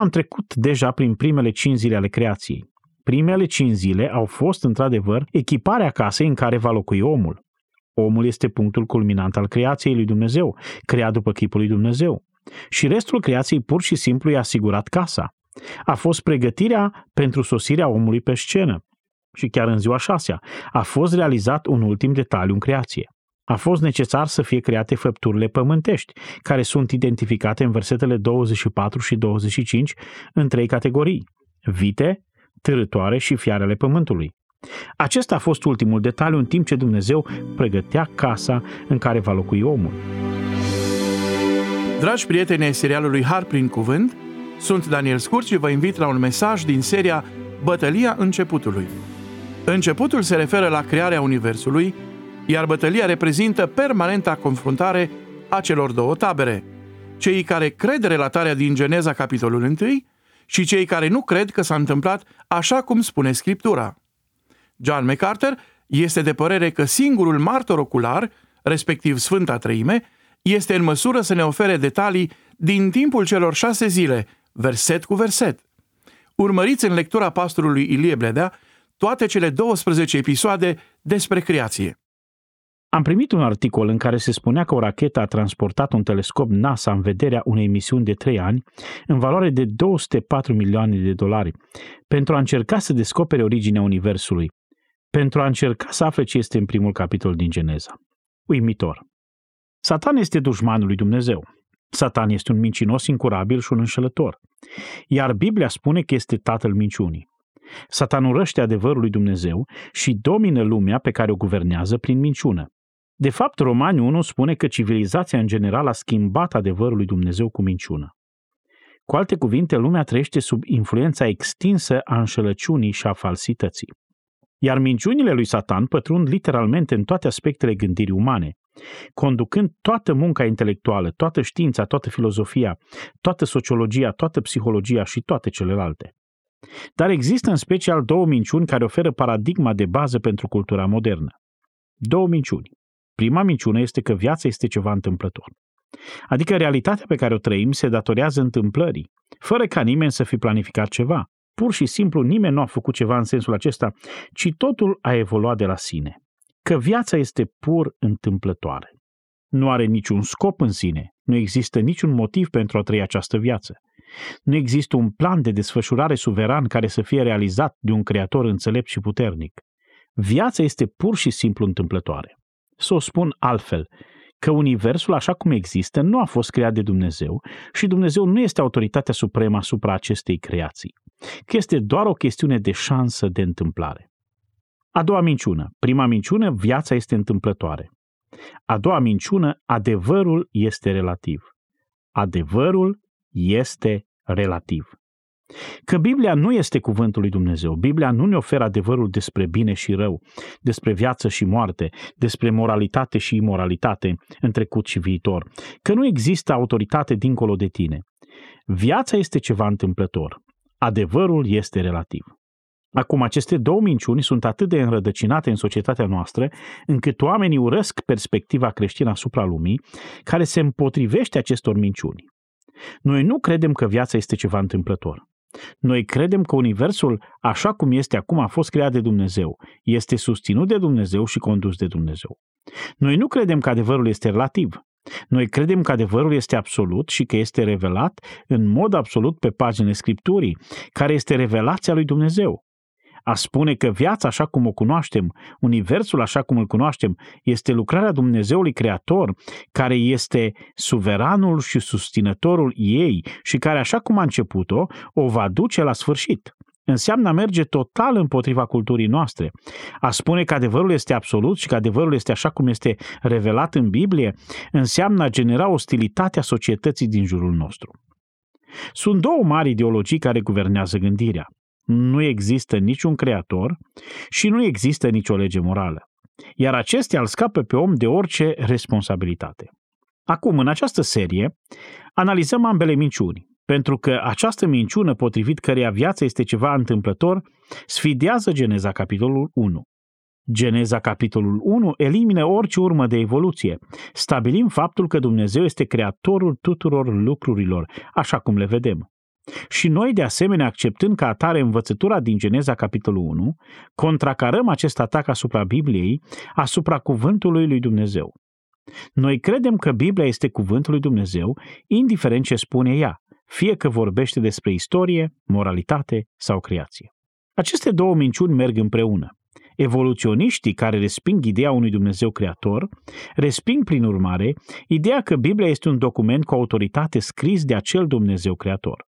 Am trecut deja prin primele cinci zile ale creației. Primele cinci zile au fost, într-adevăr, echiparea casei în care va locui omul. Omul este punctul culminant al creației lui Dumnezeu, creat după chipul lui Dumnezeu. Și restul creației pur și simplu i-a asigurat casa. A fost pregătirea pentru sosirea omului pe scenă. Și chiar în ziua șasea a fost realizat un ultim detaliu în creație. A fost necesar să fie create făpturile pământești, care sunt identificate în versetele 24 și 25 în trei categorii. Vite, târătoare și fiarele pământului. Acesta a fost ultimul detaliu în timp ce Dumnezeu pregătea casa în care va locui omul. Dragi prieteni ai serialului Har prin cuvânt, sunt Daniel Scurt și vă invit la un mesaj din seria Bătălia începutului. Începutul se referă la crearea Universului, iar bătălia reprezintă permanenta confruntare a celor două tabere, cei care cred relatarea din Geneza capitolul 1 și cei care nu cred că s-a întâmplat așa cum spune Scriptura. John MacArthur este de părere că singurul martor ocular, respectiv Sfânta Treime, este în măsură să ne ofere detalii din timpul celor șase zile, verset cu verset. Urmăriți în lectura pastorului Ilie Bledea toate cele 12 episoade despre creație. Am primit un articol în care se spunea că o rachetă a transportat un telescop NASA în vederea unei misiuni de 3 ani, în valoare de 204 milioane de dolari, pentru a încerca să descopere originea Universului, pentru a încerca să afle ce este în primul capitol din Geneza. Uimitor. Satan este dușmanul lui Dumnezeu. Satan este un mincinos incurabil și un înșelător. Iar Biblia spune că este tatăl minciunii. Satan urăște adevărul lui Dumnezeu și domină lumea pe care o guvernează prin minciună. De fapt, Romani 1 spune că civilizația în general a schimbat adevărul lui Dumnezeu cu minciună. Cu alte cuvinte, lumea trăiește sub influența extinsă a înșelăciunii și a falsității. Iar minciunile lui Satan pătrund literalmente în toate aspectele gândirii umane, conducând toată munca intelectuală, toată știința, toată filozofia, toată sociologia, toată psihologia și toate celelalte. Dar există în special două minciuni care oferă paradigma de bază pentru cultura modernă. Două minciuni. Prima minciună este că viața este ceva întâmplător. Adică realitatea pe care o trăim se datorează întâmplării, fără ca nimeni să fi planificat ceva. Pur și simplu nimeni nu a făcut ceva în sensul acesta, ci totul a evoluat de la sine. Că viața este pur întâmplătoare. Nu are niciun scop în sine, nu există niciun motiv pentru a trăi această viață. Nu există un plan de desfășurare suveran care să fie realizat de un creator înțelept și puternic. Viața este pur și simplu întâmplătoare. Să o spun altfel, că Universul așa cum există nu a fost creat de Dumnezeu și Dumnezeu nu este autoritatea supremă asupra acestei creații, că este doar o chestiune de șansă de întâmplare. A doua minciună. Prima minciună, viața este întâmplătoare. A doua minciună, adevărul este relativ. Adevărul este relativ. Că Biblia nu este cuvântul lui Dumnezeu. Biblia nu ne oferă adevărul despre bine și rău, despre viață și moarte, despre moralitate și imoralitate în trecut și viitor. Că nu există autoritate dincolo de tine. Viața este ceva întâmplător. Adevărul este relativ. Acum, aceste două minciuni sunt atât de înrădăcinate în societatea noastră, încât oamenii urăsc perspectiva creștină asupra lumii, care se împotrivește acestor minciuni. Noi nu credem că viața este ceva întâmplător. Noi credem că Universul, așa cum este acum, a fost creat de Dumnezeu, este susținut de Dumnezeu și condus de Dumnezeu. Noi nu credem că adevărul este relativ. Noi credem că adevărul este absolut și că este revelat în mod absolut pe paginile Scripturii, care este revelația lui Dumnezeu. A spune că viața așa cum o cunoaștem, universul așa cum îl cunoaștem, este lucrarea Dumnezeului Creator, care este suveranul și susținătorul ei și care așa cum a început-o, o va duce la sfârșit. Înseamnă a merge total împotriva culturii noastre. A spune că adevărul este absolut și că adevărul este așa cum este revelat în Biblie, înseamnă a genera ostilitatea societății din jurul nostru. Sunt două mari ideologii care guvernează gândirea nu există niciun creator și nu există nicio lege morală. Iar acestea îl scapă pe om de orice responsabilitate. Acum, în această serie, analizăm ambele minciuni, pentru că această minciună potrivit căreia viața este ceva întâmplător, sfidează Geneza capitolul 1. Geneza capitolul 1 elimină orice urmă de evoluție. Stabilim faptul că Dumnezeu este creatorul tuturor lucrurilor, așa cum le vedem. Și noi, de asemenea, acceptând ca atare învățătura din Geneza capitolul 1, contracarăm acest atac asupra Bibliei, asupra cuvântului lui Dumnezeu. Noi credem că Biblia este cuvântul lui Dumnezeu, indiferent ce spune ea, fie că vorbește despre istorie, moralitate sau creație. Aceste două minciuni merg împreună. Evoluționiștii care resping ideea unui Dumnezeu creator, resping prin urmare ideea că Biblia este un document cu autoritate scris de acel Dumnezeu creator.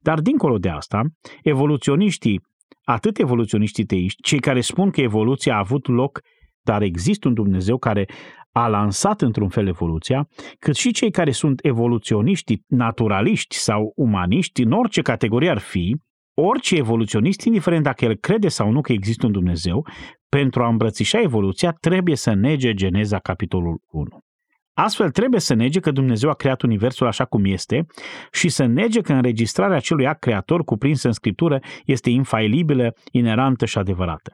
Dar dincolo de asta, evoluționiștii, atât evoluționiștii teiști, cei care spun că evoluția a avut loc, dar există un Dumnezeu care a lansat într-un fel evoluția, cât și cei care sunt evoluționiști, naturaliști sau umaniști, în orice categorie ar fi, orice evoluționist, indiferent dacă el crede sau nu că există un Dumnezeu, pentru a îmbrățișa evoluția, trebuie să nege Geneza capitolul 1. Astfel trebuie să nege că Dumnezeu a creat Universul așa cum este și să nege că înregistrarea acelui act creator cuprins în Scriptură este infailibilă, inerantă și adevărată.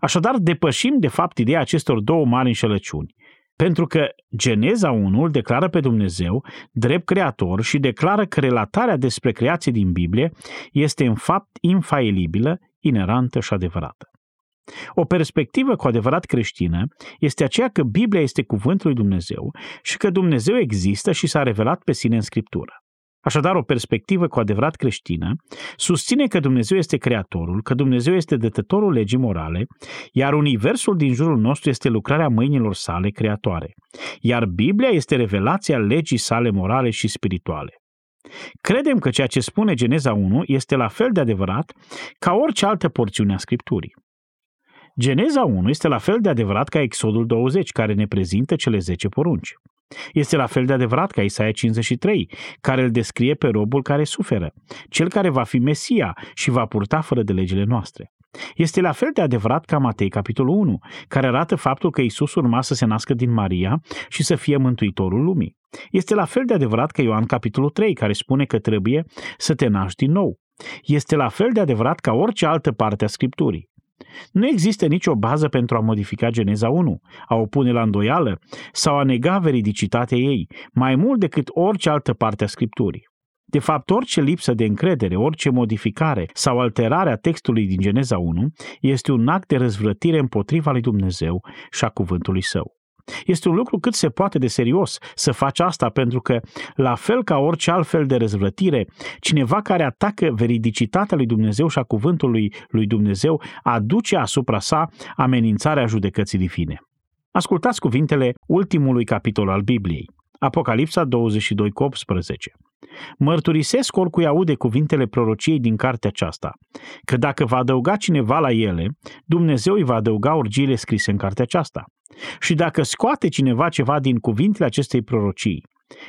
Așadar, depășim de fapt ideea acestor două mari înșelăciuni. Pentru că Geneza 1 îl declară pe Dumnezeu drept creator și declară că relatarea despre creație din Biblie este în fapt infailibilă, inerantă și adevărată. O perspectivă cu adevărat creștină este aceea că Biblia este cuvântul lui Dumnezeu și că Dumnezeu există și s-a revelat pe sine în Scriptură. Așadar, o perspectivă cu adevărat creștină susține că Dumnezeu este creatorul, că Dumnezeu este dătătorul legii morale, iar universul din jurul nostru este lucrarea mâinilor sale creatoare, iar Biblia este revelația legii sale morale și spirituale. Credem că ceea ce spune Geneza 1 este la fel de adevărat ca orice altă porțiune a Scripturii. Geneza 1 este la fel de adevărat ca Exodul 20, care ne prezintă cele 10 porunci. Este la fel de adevărat ca Isaia 53, care îl descrie pe robul care suferă, cel care va fi Mesia și va purta fără de legile noastre. Este la fel de adevărat ca Matei capitolul 1, care arată faptul că Isus urma să se nască din Maria și să fie mântuitorul lumii. Este la fel de adevărat ca Ioan capitolul 3, care spune că trebuie să te naști din nou. Este la fel de adevărat ca orice altă parte a Scripturii. Nu există nicio bază pentru a modifica Geneza 1, a o pune la îndoială sau a nega veridicitatea ei, mai mult decât orice altă parte a Scripturii. De fapt, orice lipsă de încredere, orice modificare sau alterare a textului din Geneza 1 este un act de răzvrătire împotriva lui Dumnezeu și a cuvântului său. Este un lucru cât se poate de serios să faci asta, pentru că, la fel ca orice altfel de răzvrătire, cineva care atacă veridicitatea lui Dumnezeu și a cuvântului lui Dumnezeu aduce asupra sa amenințarea judecății divine. Ascultați cuvintele ultimului capitol al Bibliei, Apocalipsa 22 cu 18. Mărturisesc oricui aude cuvintele prorociei din cartea aceasta, că dacă va adăuga cineva la ele, Dumnezeu îi va adăuga urgiile scrise în cartea aceasta. Și dacă scoate cineva ceva din cuvintele acestei prorocii,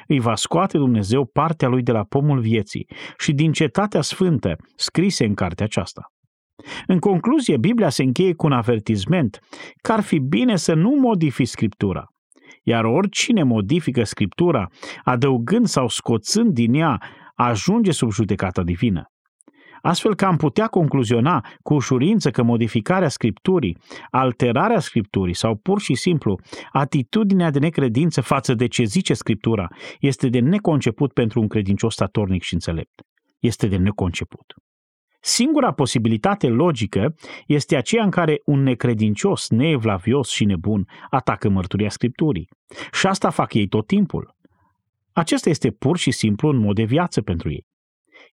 îi va scoate Dumnezeu partea lui de la pomul vieții și din cetatea sfântă scrise în cartea aceasta. În concluzie, Biblia se încheie cu un avertisment că ar fi bine să nu modifici Scriptura, iar oricine modifică Scriptura, adăugând sau scoțând din ea, ajunge sub judecata divină. Astfel că am putea concluziona cu ușurință că modificarea Scripturii, alterarea Scripturii sau pur și simplu atitudinea de necredință față de ce zice Scriptura este de neconceput pentru un credincios statornic și înțelept. Este de neconceput. Singura posibilitate logică este aceea în care un necredincios, neevlavios și nebun atacă mărturia Scripturii. Și asta fac ei tot timpul. Acesta este pur și simplu un mod de viață pentru ei.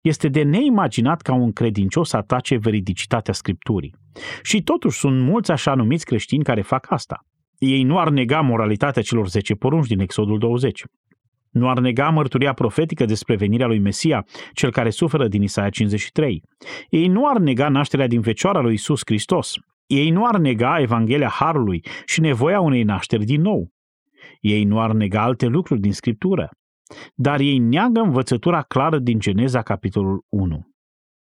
Este de neimaginat ca un credincios să atace veridicitatea Scripturii. Și totuși sunt mulți așa numiți creștini care fac asta. Ei nu ar nega moralitatea celor 10 porunci din Exodul 20. Nu ar nega mărturia profetică despre venirea lui Mesia, cel care suferă din Isaia 53. Ei nu ar nega nașterea din fecioara lui Isus Hristos. Ei nu ar nega Evanghelia Harului și nevoia unei nașteri din nou. Ei nu ar nega alte lucruri din Scriptură. Dar ei neagă învățătura clară din Geneza, capitolul 1.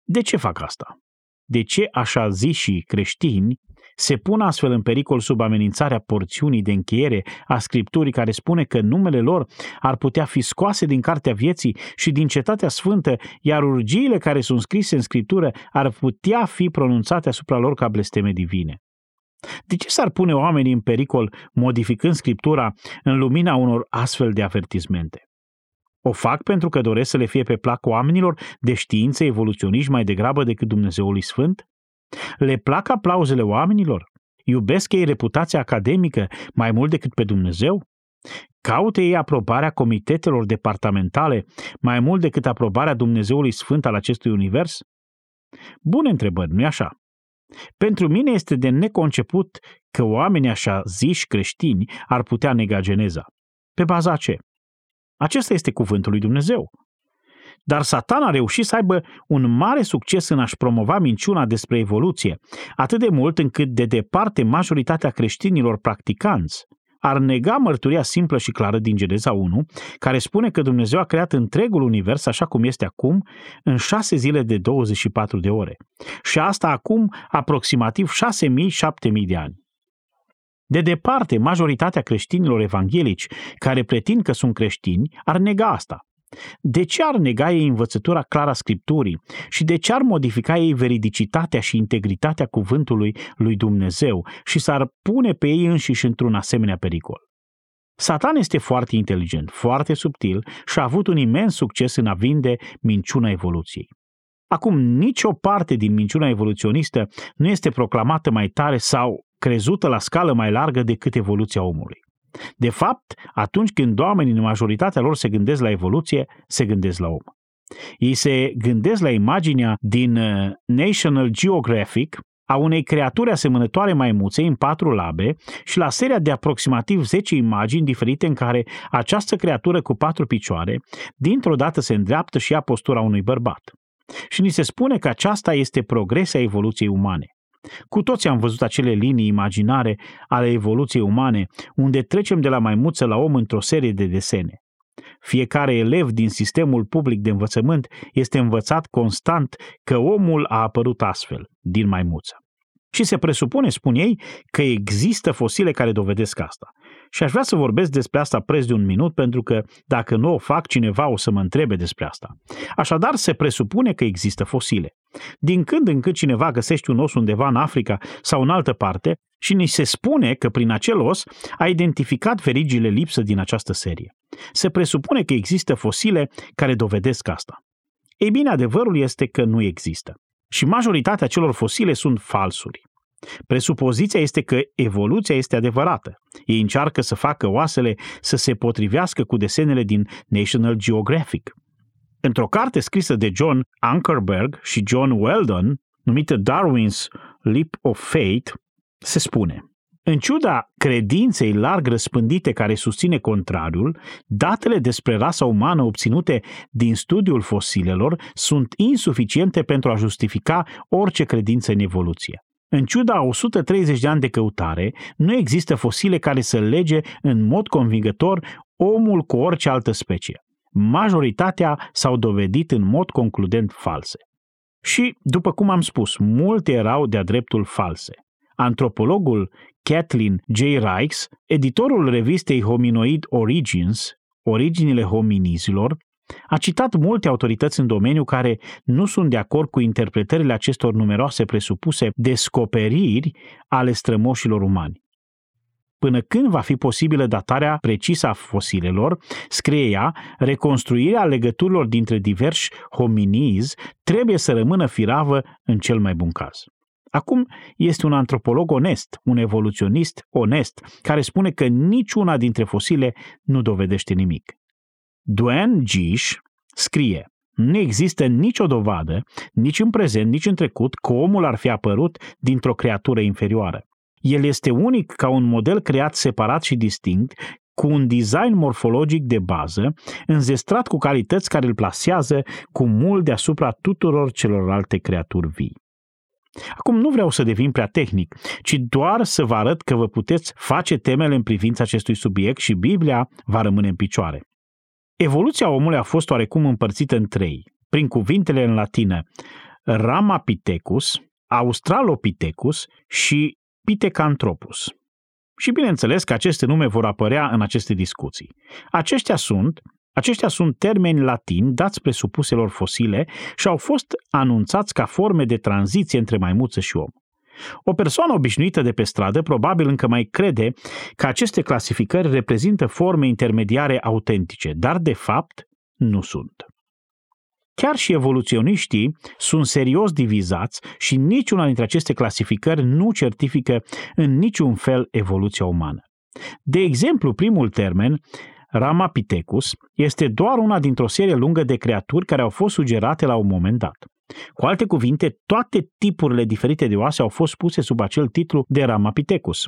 De ce fac asta? De ce așa zi și creștini se pun astfel în pericol sub amenințarea porțiunii de încheiere a Scripturii care spune că numele lor ar putea fi scoase din Cartea Vieții și din Cetatea Sfântă, iar urgiile care sunt scrise în Scriptură ar putea fi pronunțate asupra lor ca blesteme divine. De ce s-ar pune oamenii în pericol modificând Scriptura în lumina unor astfel de avertismente? O fac pentru că doresc să le fie pe plac oamenilor de știință, evoluționiști mai degrabă decât Dumnezeului Sfânt? Le plac aplauzele oamenilor? Iubesc ei reputația academică mai mult decât pe Dumnezeu? Caute ei aprobarea comitetelor departamentale mai mult decât aprobarea Dumnezeului Sfânt al acestui univers? Bune întrebări, nu-i așa? Pentru mine este de neconceput că oamenii așa ziși creștini ar putea nega geneza. Pe baza ce? Acesta este cuvântul lui Dumnezeu. Dar Satan a reușit să aibă un mare succes în a-și promova minciuna despre evoluție, atât de mult încât de departe majoritatea creștinilor practicanți ar nega mărturia simplă și clară din Geneza 1, care spune că Dumnezeu a creat întregul univers așa cum este acum, în șase zile de 24 de ore. Și asta acum aproximativ 6.000-7.000 de ani. De departe, majoritatea creștinilor evanghelici care pretind că sunt creștini ar nega asta. De ce ar nega ei învățătura clară a Scripturii și de ce ar modifica ei veridicitatea și integritatea cuvântului lui Dumnezeu și s-ar pune pe ei înșiși într-un asemenea pericol? Satan este foarte inteligent, foarte subtil și a avut un imens succes în a vinde minciuna evoluției. Acum, nicio parte din minciuna evoluționistă nu este proclamată mai tare sau crezută la scală mai largă decât evoluția omului. De fapt, atunci când oamenii în majoritatea lor se gândesc la evoluție, se gândesc la om. Ei se gândesc la imaginea din uh, National Geographic a unei creaturi asemănătoare maimuței în patru labe și la seria de aproximativ 10 imagini diferite în care această creatură cu patru picioare dintr-o dată se îndreaptă și ia postura unui bărbat. Și ni se spune că aceasta este progresia evoluției umane. Cu toți am văzut acele linii imaginare ale evoluției umane, unde trecem de la maimuță la om într-o serie de desene. Fiecare elev din sistemul public de învățământ este învățat constant că omul a apărut astfel, din maimuță. Și se presupune, spun ei, că există fosile care dovedesc asta. Și aș vrea să vorbesc despre asta preț de un minut, pentru că dacă nu o fac, cineva o să mă întrebe despre asta. Așadar, se presupune că există fosile. Din când în când cineva găsește un os undeva în Africa sau în altă parte și ni se spune că prin acel os a identificat verigile lipsă din această serie. Se presupune că există fosile care dovedesc asta. Ei bine, adevărul este că nu există. Și majoritatea celor fosile sunt falsuri. Presupoziția este că evoluția este adevărată. Ei încearcă să facă oasele să se potrivească cu desenele din National Geographic. Într-o carte scrisă de John Ankerberg și John Weldon, numită Darwin's Leap of Fate, se spune în ciuda credinței larg răspândite care susține contrariul, datele despre rasa umană obținute din studiul fosilelor sunt insuficiente pentru a justifica orice credință în evoluție. În ciuda 130 de ani de căutare, nu există fosile care să lege în mod convingător omul cu orice altă specie. Majoritatea s-au dovedit în mod concludent false. Și, după cum am spus, multe erau de-a dreptul false. Antropologul Kathleen J. Reichs, editorul revistei Hominoid Origins, Originile hominizilor, a citat multe autorități în domeniu care nu sunt de acord cu interpretările acestor numeroase presupuse descoperiri ale strămoșilor umani. Până când va fi posibilă datarea precisă a fosilelor, scrie ea, reconstruirea legăturilor dintre diversi hominizi trebuie să rămână firavă în cel mai bun caz. Acum este un antropolog onest, un evoluționist onest, care spune că niciuna dintre fosile nu dovedește nimic. Duane Gish scrie nu există nicio dovadă, nici în prezent, nici în trecut, că omul ar fi apărut dintr-o creatură inferioară. El este unic ca un model creat separat și distinct, cu un design morfologic de bază, înzestrat cu calități care îl plasează cu mult deasupra tuturor celorlalte creaturi vii. Acum nu vreau să devin prea tehnic, ci doar să vă arăt că vă puteți face temele în privința acestui subiect și Biblia va rămâne în picioare. Evoluția omului a fost oarecum împărțită în trei, prin cuvintele în latină Ramapithecus, Australopithecus și Pithecanthropus. Și bineînțeles că aceste nume vor apărea în aceste discuții. Aceștia sunt aceștia sunt termeni latini dați presupuselor fosile și au fost anunțați ca forme de tranziție între maimuță și om. O persoană obișnuită de pe stradă probabil încă mai crede că aceste clasificări reprezintă forme intermediare autentice, dar de fapt nu sunt. Chiar și evoluționiștii sunt serios divizați și niciuna dintre aceste clasificări nu certifică în niciun fel evoluția umană. De exemplu, primul termen, Ramapithecus, este doar una dintr-o serie lungă de creaturi care au fost sugerate la un moment dat. Cu alte cuvinte, toate tipurile diferite de oase au fost puse sub acel titlu de Ramapithecus.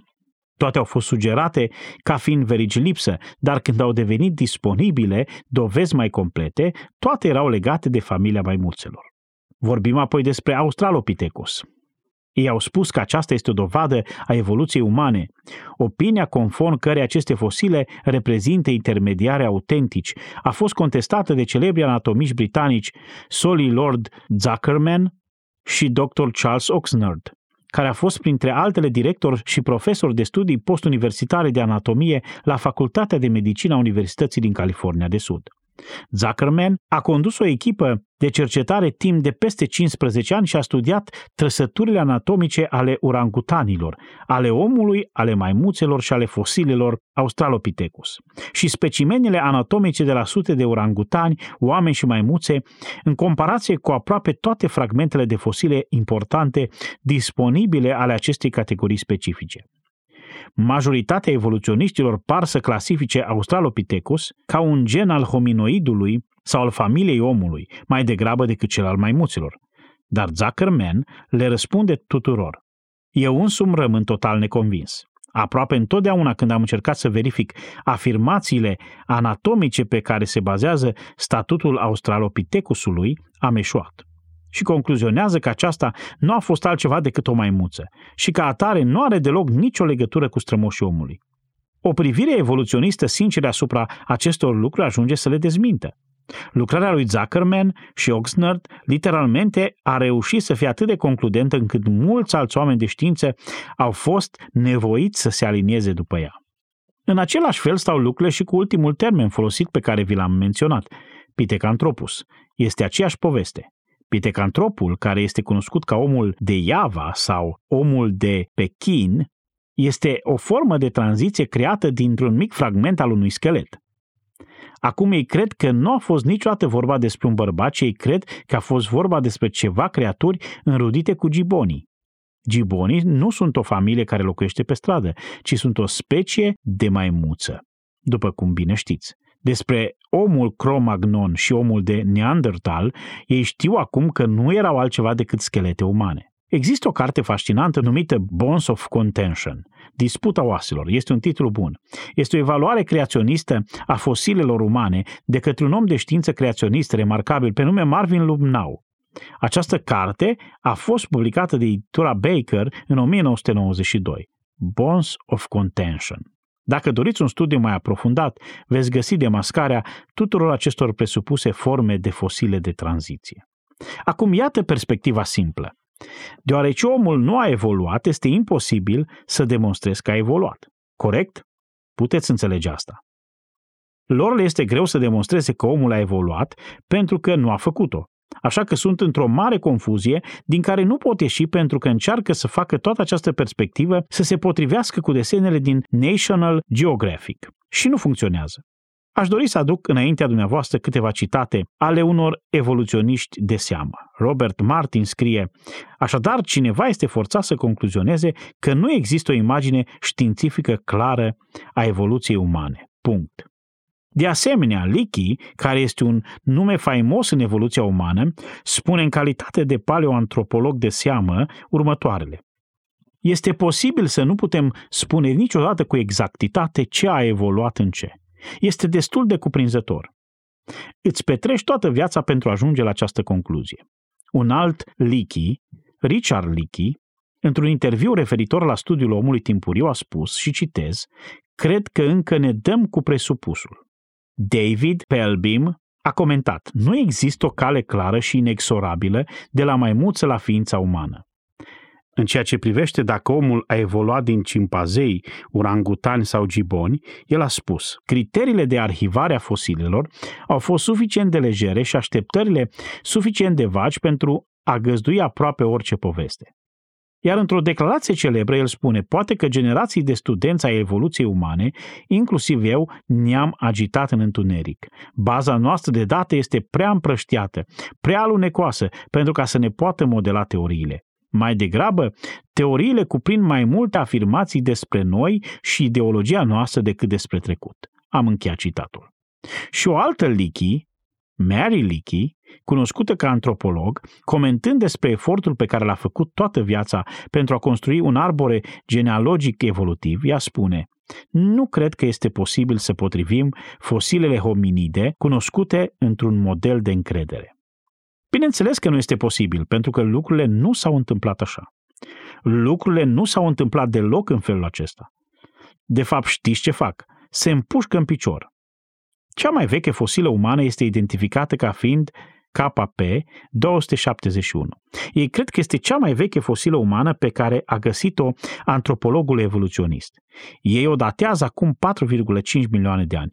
Toate au fost sugerate ca fiind verigi lipsă, dar când au devenit disponibile dovezi mai complete, toate erau legate de familia maimuțelor. Vorbim apoi despre Australopithecus. Ei au spus că aceasta este o dovadă a evoluției umane, opinia conform care aceste fosile reprezintă intermediare autentici a fost contestată de celebri anatomiști britanici Solly Lord Zuckerman și Dr. Charles Oxnard care a fost printre altele director și profesor de studii postuniversitare de anatomie la Facultatea de Medicină a Universității din California de Sud. Zuckerman a condus o echipă de cercetare timp de peste 15 ani și a studiat trăsăturile anatomice ale urangutanilor, ale omului, ale maimuțelor și ale fosilelor Australopithecus și specimenele anatomice de la sute de urangutani, oameni și maimuțe, în comparație cu aproape toate fragmentele de fosile importante disponibile ale acestei categorii specifice. Majoritatea evoluționiștilor par să clasifice Australopithecus ca un gen al hominoidului sau al familiei omului, mai degrabă decât cel al maimuților. Dar Zuckerman le răspunde tuturor. Eu însumi rămân total neconvins. Aproape întotdeauna când am încercat să verific afirmațiile anatomice pe care se bazează statutul Australopithecusului, am eșuat și concluzionează că aceasta nu a fost altceva decât o maimuță și ca atare nu are deloc nicio legătură cu strămoșii omului. O privire evoluționistă sinceră asupra acestor lucruri ajunge să le dezmintă. Lucrarea lui Zuckerman și Oxnard literalmente a reușit să fie atât de concludentă încât mulți alți oameni de știință au fost nevoiți să se alinieze după ea. În același fel stau lucrurile și cu ultimul termen folosit pe care vi l-am menționat, Pitecantropus. Este aceeași poveste. Pitecantropul, care este cunoscut ca omul de Iava sau omul de Pekin, este o formă de tranziție creată dintr-un mic fragment al unui schelet. Acum ei cred că nu a fost niciodată vorba despre un bărbat, ci ei cred că a fost vorba despre ceva creaturi înrudite cu gibonii. Gibonii nu sunt o familie care locuiește pe stradă, ci sunt o specie de maimuță, după cum bine știți. Despre omul Cro-Magnon și omul de Neandertal, ei știu acum că nu erau altceva decât schelete umane. Există o carte fascinantă numită Bones of Contention, Disputa oaselor. Este un titlu bun. Este o evaluare creaționistă a fosilelor umane de către un om de știință creaționist remarcabil pe nume Marvin Lubnau. Această carte a fost publicată de editura Baker în 1992. Bones of Contention. Dacă doriți un studiu mai aprofundat, veți găsi demascarea tuturor acestor presupuse forme de fosile de tranziție. Acum, iată perspectiva simplă. Deoarece omul nu a evoluat, este imposibil să demonstrezi că a evoluat. Corect? Puteți înțelege asta. Lor le este greu să demonstreze că omul a evoluat pentru că nu a făcut-o. Așa că sunt într-o mare confuzie din care nu pot ieși pentru că încearcă să facă toată această perspectivă să se potrivească cu desenele din National Geographic. Și nu funcționează. Aș dori să aduc înaintea dumneavoastră câteva citate ale unor evoluționiști de seamă. Robert Martin scrie, așadar cineva este forțat să concluzioneze că nu există o imagine științifică clară a evoluției umane. Punct. De asemenea, Leakey, care este un nume faimos în evoluția umană, spune în calitate de paleoantropolog de seamă următoarele. Este posibil să nu putem spune niciodată cu exactitate ce a evoluat în ce. Este destul de cuprinzător. Îți petrești toată viața pentru a ajunge la această concluzie. Un alt Leakey, Richard Leakey, într-un interviu referitor la studiul omului timpuriu a spus, și citez, cred că încă ne dăm cu presupusul. David Pelbim a comentat, nu există o cale clară și inexorabilă de la maimuță la ființa umană. În ceea ce privește dacă omul a evoluat din cimpazei, urangutani sau giboni, el a spus, criteriile de arhivare a fosilelor au fost suficient de legere și așteptările suficient de vagi pentru a găzdui aproape orice poveste. Iar într-o declarație celebră el spune, poate că generații de studenți ai evoluției umane, inclusiv eu, ne-am agitat în întuneric. Baza noastră de date este prea împrăștiată, prea alunecoasă, pentru ca să ne poată modela teoriile. Mai degrabă, teoriile cuprind mai multe afirmații despre noi și ideologia noastră decât despre trecut. Am încheiat citatul. Și o altă Lichi, Mary Leakey, cunoscută ca antropolog, comentând despre efortul pe care l-a făcut toată viața pentru a construi un arbore genealogic evolutiv, ea spune nu cred că este posibil să potrivim fosilele hominide cunoscute într-un model de încredere. Bineînțeles că nu este posibil, pentru că lucrurile nu s-au întâmplat așa. Lucrurile nu s-au întâmplat deloc în felul acesta. De fapt, știți ce fac? Se împușcă în picior. Cea mai veche fosilă umană este identificată ca fiind KP 271. Ei cred că este cea mai veche fosilă umană pe care a găsit-o antropologul evoluționist. Ei o datează acum 4,5 milioane de ani.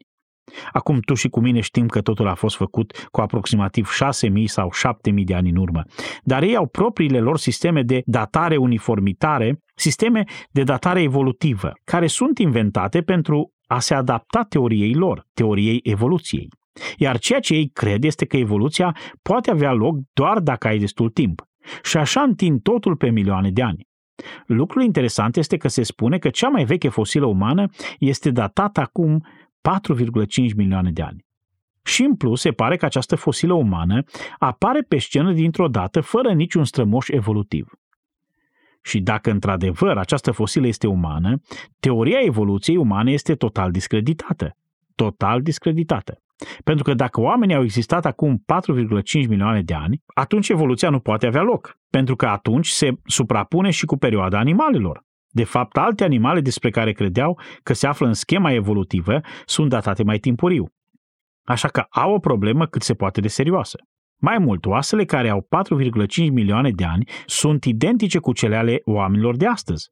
Acum tu și cu mine știm că totul a fost făcut cu aproximativ 6.000 sau 7.000 de ani în urmă, dar ei au propriile lor sisteme de datare uniformitare, sisteme de datare evolutivă, care sunt inventate pentru a se adapta teoriei lor, teoriei evoluției. Iar ceea ce ei cred este că evoluția poate avea loc doar dacă ai destul timp. Și așa întind totul pe milioane de ani. Lucrul interesant este că se spune că cea mai veche fosilă umană este datată acum 4,5 milioane de ani. Și în plus, se pare că această fosilă umană apare pe scenă dintr-o dată fără niciun strămoș evolutiv. Și dacă într-adevăr această fosilă este umană, teoria evoluției umane este total discreditată. Total discreditată. Pentru că dacă oamenii au existat acum 4,5 milioane de ani, atunci evoluția nu poate avea loc, pentru că atunci se suprapune și cu perioada animalelor. De fapt, alte animale despre care credeau că se află în schema evolutivă sunt datate mai timpuriu. Așa că au o problemă cât se poate de serioasă. Mai mult, oasele care au 4,5 milioane de ani sunt identice cu cele ale oamenilor de astăzi.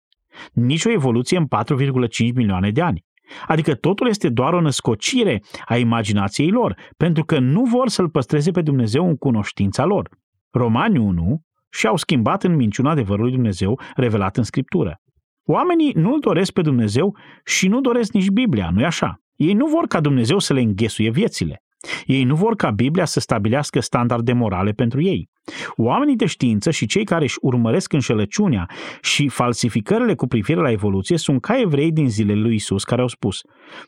Nici o evoluție în 4,5 milioane de ani. Adică totul este doar o născocire a imaginației lor, pentru că nu vor să-L păstreze pe Dumnezeu în cunoștința lor. Romani 1 și-au schimbat în minciuna adevărului Dumnezeu revelat în Scriptură. Oamenii nu-L doresc pe Dumnezeu și nu doresc nici Biblia, nu-i așa? Ei nu vor ca Dumnezeu să le înghesuie viețile. Ei nu vor ca Biblia să stabilească standarde morale pentru ei. Oamenii de știință și cei care își urmăresc înșelăciunea și falsificările cu privire la evoluție sunt ca evrei din zilele lui Isus care au spus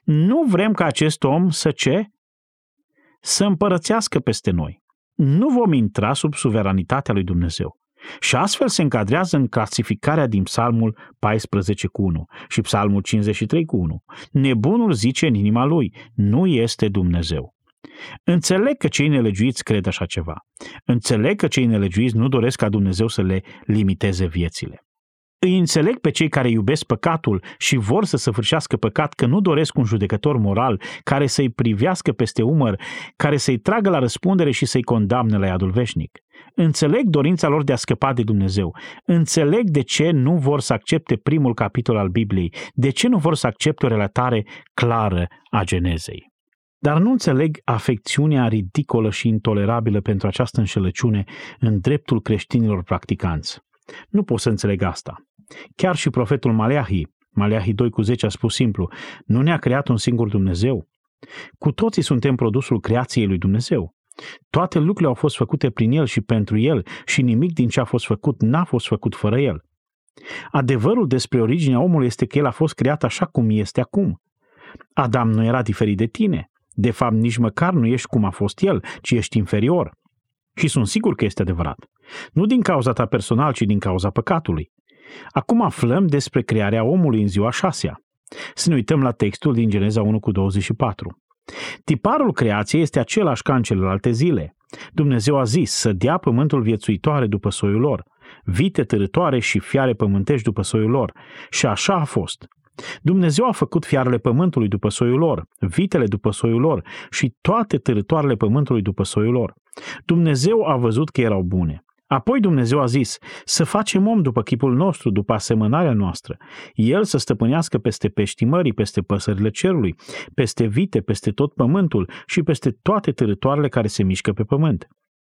nu vrem ca acest om să ce? Să împărățească peste noi. Nu vom intra sub suveranitatea lui Dumnezeu. Și astfel se încadrează în clasificarea din Psalmul 14 cu 1 și Psalmul 53 cu 1. Nebunul zice în inima lui, nu este Dumnezeu. Înțeleg că cei nelegiuiți cred așa ceva. Înțeleg că cei nelegiuiți nu doresc ca Dumnezeu să le limiteze viețile. Îi înțeleg pe cei care iubesc păcatul și vor să săvârșească păcat că nu doresc un judecător moral care să-i privească peste umăr, care să-i tragă la răspundere și să-i condamne la iadul veșnic. Înțeleg dorința lor de a scăpa de Dumnezeu. Înțeleg de ce nu vor să accepte primul capitol al Bibliei, de ce nu vor să accepte o relatare clară a Genezei. Dar nu înțeleg afecțiunea ridicolă și intolerabilă pentru această înșelăciune în dreptul creștinilor practicanți. Nu pot să înțeleg asta. Chiar și profetul Maleahi, Maleahi 2 cu 10 a spus simplu, nu ne-a creat un singur Dumnezeu? Cu toții suntem produsul creației lui Dumnezeu. Toate lucrurile au fost făcute prin El și pentru El și nimic din ce a fost făcut n-a fost făcut fără El. Adevărul despre originea omului este că el a fost creat așa cum este acum. Adam nu era diferit de tine. De fapt, nici măcar nu ești cum a fost el, ci ești inferior. Și sunt sigur că este adevărat. Nu din cauza ta personal, ci din cauza păcatului. Acum aflăm despre crearea omului în ziua șasea. Să ne uităm la textul din Geneza 1 cu 24. Tiparul creației este același ca în celelalte zile. Dumnezeu a zis să dea pământul viețuitoare după soiul lor, vite târătoare și fiare pământești după soiul lor. Și așa a fost. Dumnezeu a făcut fiarele pământului după soiul lor, vitele după soiul lor și toate târătoarele pământului după soiul lor. Dumnezeu a văzut că erau bune. Apoi Dumnezeu a zis, să facem om după chipul nostru, după asemănarea noastră. El să stăpânească peste peștii mării, peste păsările cerului, peste vite, peste tot pământul și peste toate târătoarele care se mișcă pe pământ.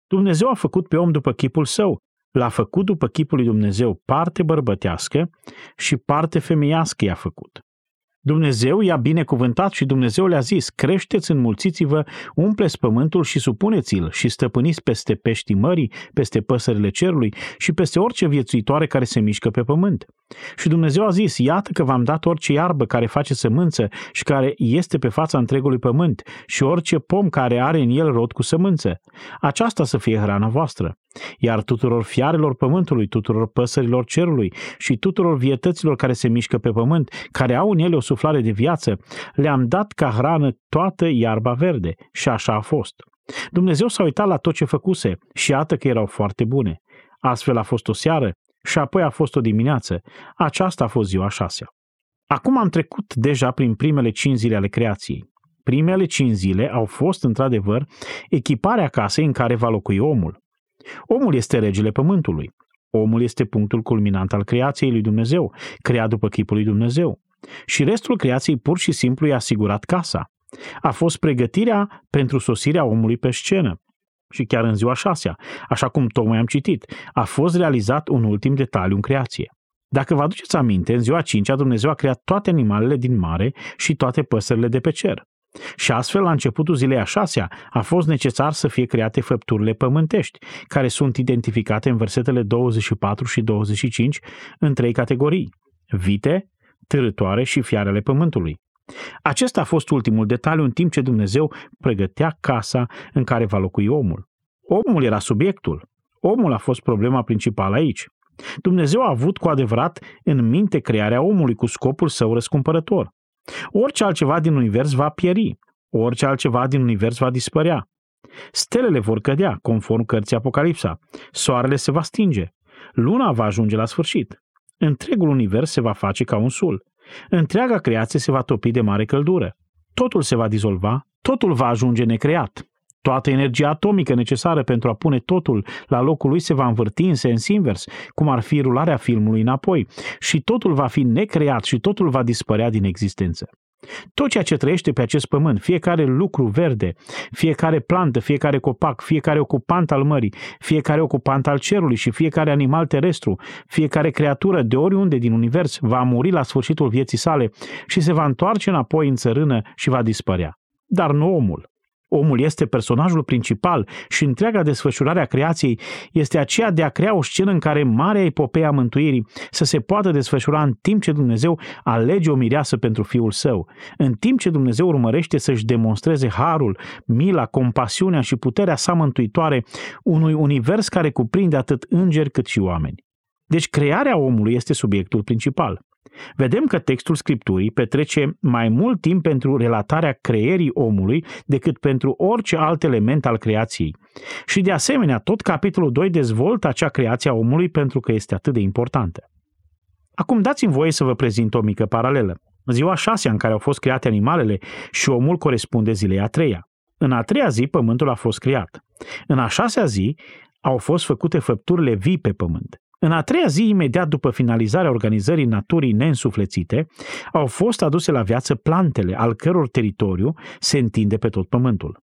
Dumnezeu a făcut pe om după chipul său, L-a făcut după chipul lui Dumnezeu parte bărbătească și parte femeiască i-a făcut. Dumnezeu i-a binecuvântat și Dumnezeu le-a zis, creșteți, înmulțiți-vă, umpleți pământul și supuneți-l și stăpâniți peste peștii mării, peste păsările cerului și peste orice viețuitoare care se mișcă pe pământ. Și Dumnezeu a zis, iată că v-am dat orice iarbă care face sămânță și care este pe fața întregului pământ și orice pom care are în el rod cu sămânță. Aceasta să fie hrana voastră. Iar tuturor fiarelor pământului, tuturor păsărilor cerului și tuturor vietăților care se mișcă pe pământ, care au în ele o suflare de viață, le-am dat ca hrană toată iarba verde. Și așa a fost. Dumnezeu s-a uitat la tot ce făcuse și iată că erau foarte bune. Astfel a fost o seară și apoi a fost o dimineață. Aceasta a fost ziua șasea. Acum am trecut deja prin primele cinci zile ale creației. Primele cinci zile au fost, într-adevăr, echiparea casei în care va locui omul. Omul este regele pământului. Omul este punctul culminant al creației lui Dumnezeu, creat după chipul lui Dumnezeu. Și restul creației pur și simplu i-a asigurat casa. A fost pregătirea pentru sosirea omului pe scenă. Și chiar în ziua șasea, așa cum tocmai am citit, a fost realizat un ultim detaliu în creație. Dacă vă aduceți aminte, în ziua cincea Dumnezeu a creat toate animalele din mare și toate păsările de pe cer. Și astfel, la începutul zilei a șasea, a fost necesar să fie create făpturile pământești, care sunt identificate în versetele 24 și 25 în trei categorii. Vite, târătoare și fiarele pământului. Acesta a fost ultimul detaliu în timp ce Dumnezeu pregătea casa în care va locui omul. Omul era subiectul. Omul a fost problema principală aici. Dumnezeu a avut cu adevărat în minte crearea omului cu scopul său răscumpărător. Orice altceva din univers va pieri, orice altceva din univers va dispărea. Stelele vor cădea, conform cărții Apocalipsa. Soarele se va stinge. Luna va ajunge la sfârșit. Întregul univers se va face ca un sul. Întreaga creație se va topi de mare căldură. Totul se va dizolva, totul va ajunge necreat. Toată energia atomică necesară pentru a pune totul la locul lui se va învârti în sens invers, cum ar fi rularea filmului înapoi, și totul va fi necreat și totul va dispărea din existență. Tot ceea ce trăiește pe acest pământ, fiecare lucru verde, fiecare plantă, fiecare copac, fiecare ocupant al mării, fiecare ocupant al cerului și fiecare animal terestru, fiecare creatură de oriunde din univers va muri la sfârșitul vieții sale și se va întoarce înapoi în țărână și va dispărea. Dar nu omul. Omul este personajul principal și întreaga desfășurare a creației este aceea de a crea o scenă în care marea epopee a mântuirii să se poată desfășura în timp ce Dumnezeu alege o mireasă pentru Fiul Său, în timp ce Dumnezeu urmărește să-și demonstreze harul, mila, compasiunea și puterea sa mântuitoare unui univers care cuprinde atât îngeri cât și oameni. Deci crearea omului este subiectul principal. Vedem că textul Scripturii petrece mai mult timp pentru relatarea creierii omului decât pentru orice alt element al creației. Și de asemenea, tot capitolul 2 dezvoltă acea creație a omului pentru că este atât de importantă. Acum dați-mi voie să vă prezint o mică paralelă. Ziua șasea în care au fost create animalele și omul corespunde zilei a treia. În a treia zi pământul a fost creat. În a șasea zi au fost făcute făpturile vii pe pământ. În a treia zi, imediat după finalizarea organizării naturii neînsuflețite, au fost aduse la viață plantele, al căror teritoriu se întinde pe tot pământul.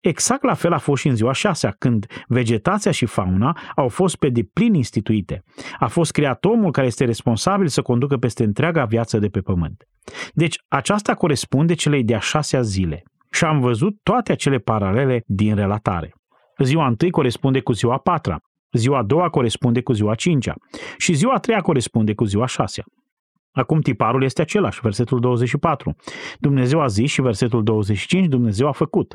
Exact la fel a fost și în ziua șasea, când vegetația și fauna au fost pe deplin instituite. A fost creat omul care este responsabil să conducă peste întreaga viață de pe pământ. Deci aceasta corespunde celei de-a șasea zile. Și am văzut toate acele paralele din relatare. Ziua întâi corespunde cu ziua patra, Ziua a doua corespunde cu ziua a cincea și ziua a treia corespunde cu ziua a șasea. Acum tiparul este același, versetul 24. Dumnezeu a zis și versetul 25, Dumnezeu a făcut.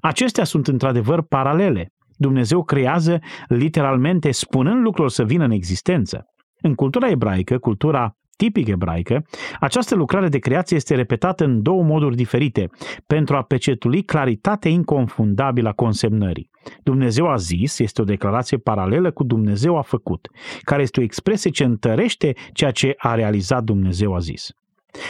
Acestea sunt într-adevăr paralele. Dumnezeu creează literalmente spunând lucrurile să vină în existență. În cultura ebraică, cultura tipic ebraică, această lucrare de creație este repetată în două moduri diferite pentru a pecetuli claritatea inconfundabilă a consemnării. Dumnezeu a zis este o declarație paralelă cu Dumnezeu a făcut, care este o expresie ce întărește ceea ce a realizat Dumnezeu a zis.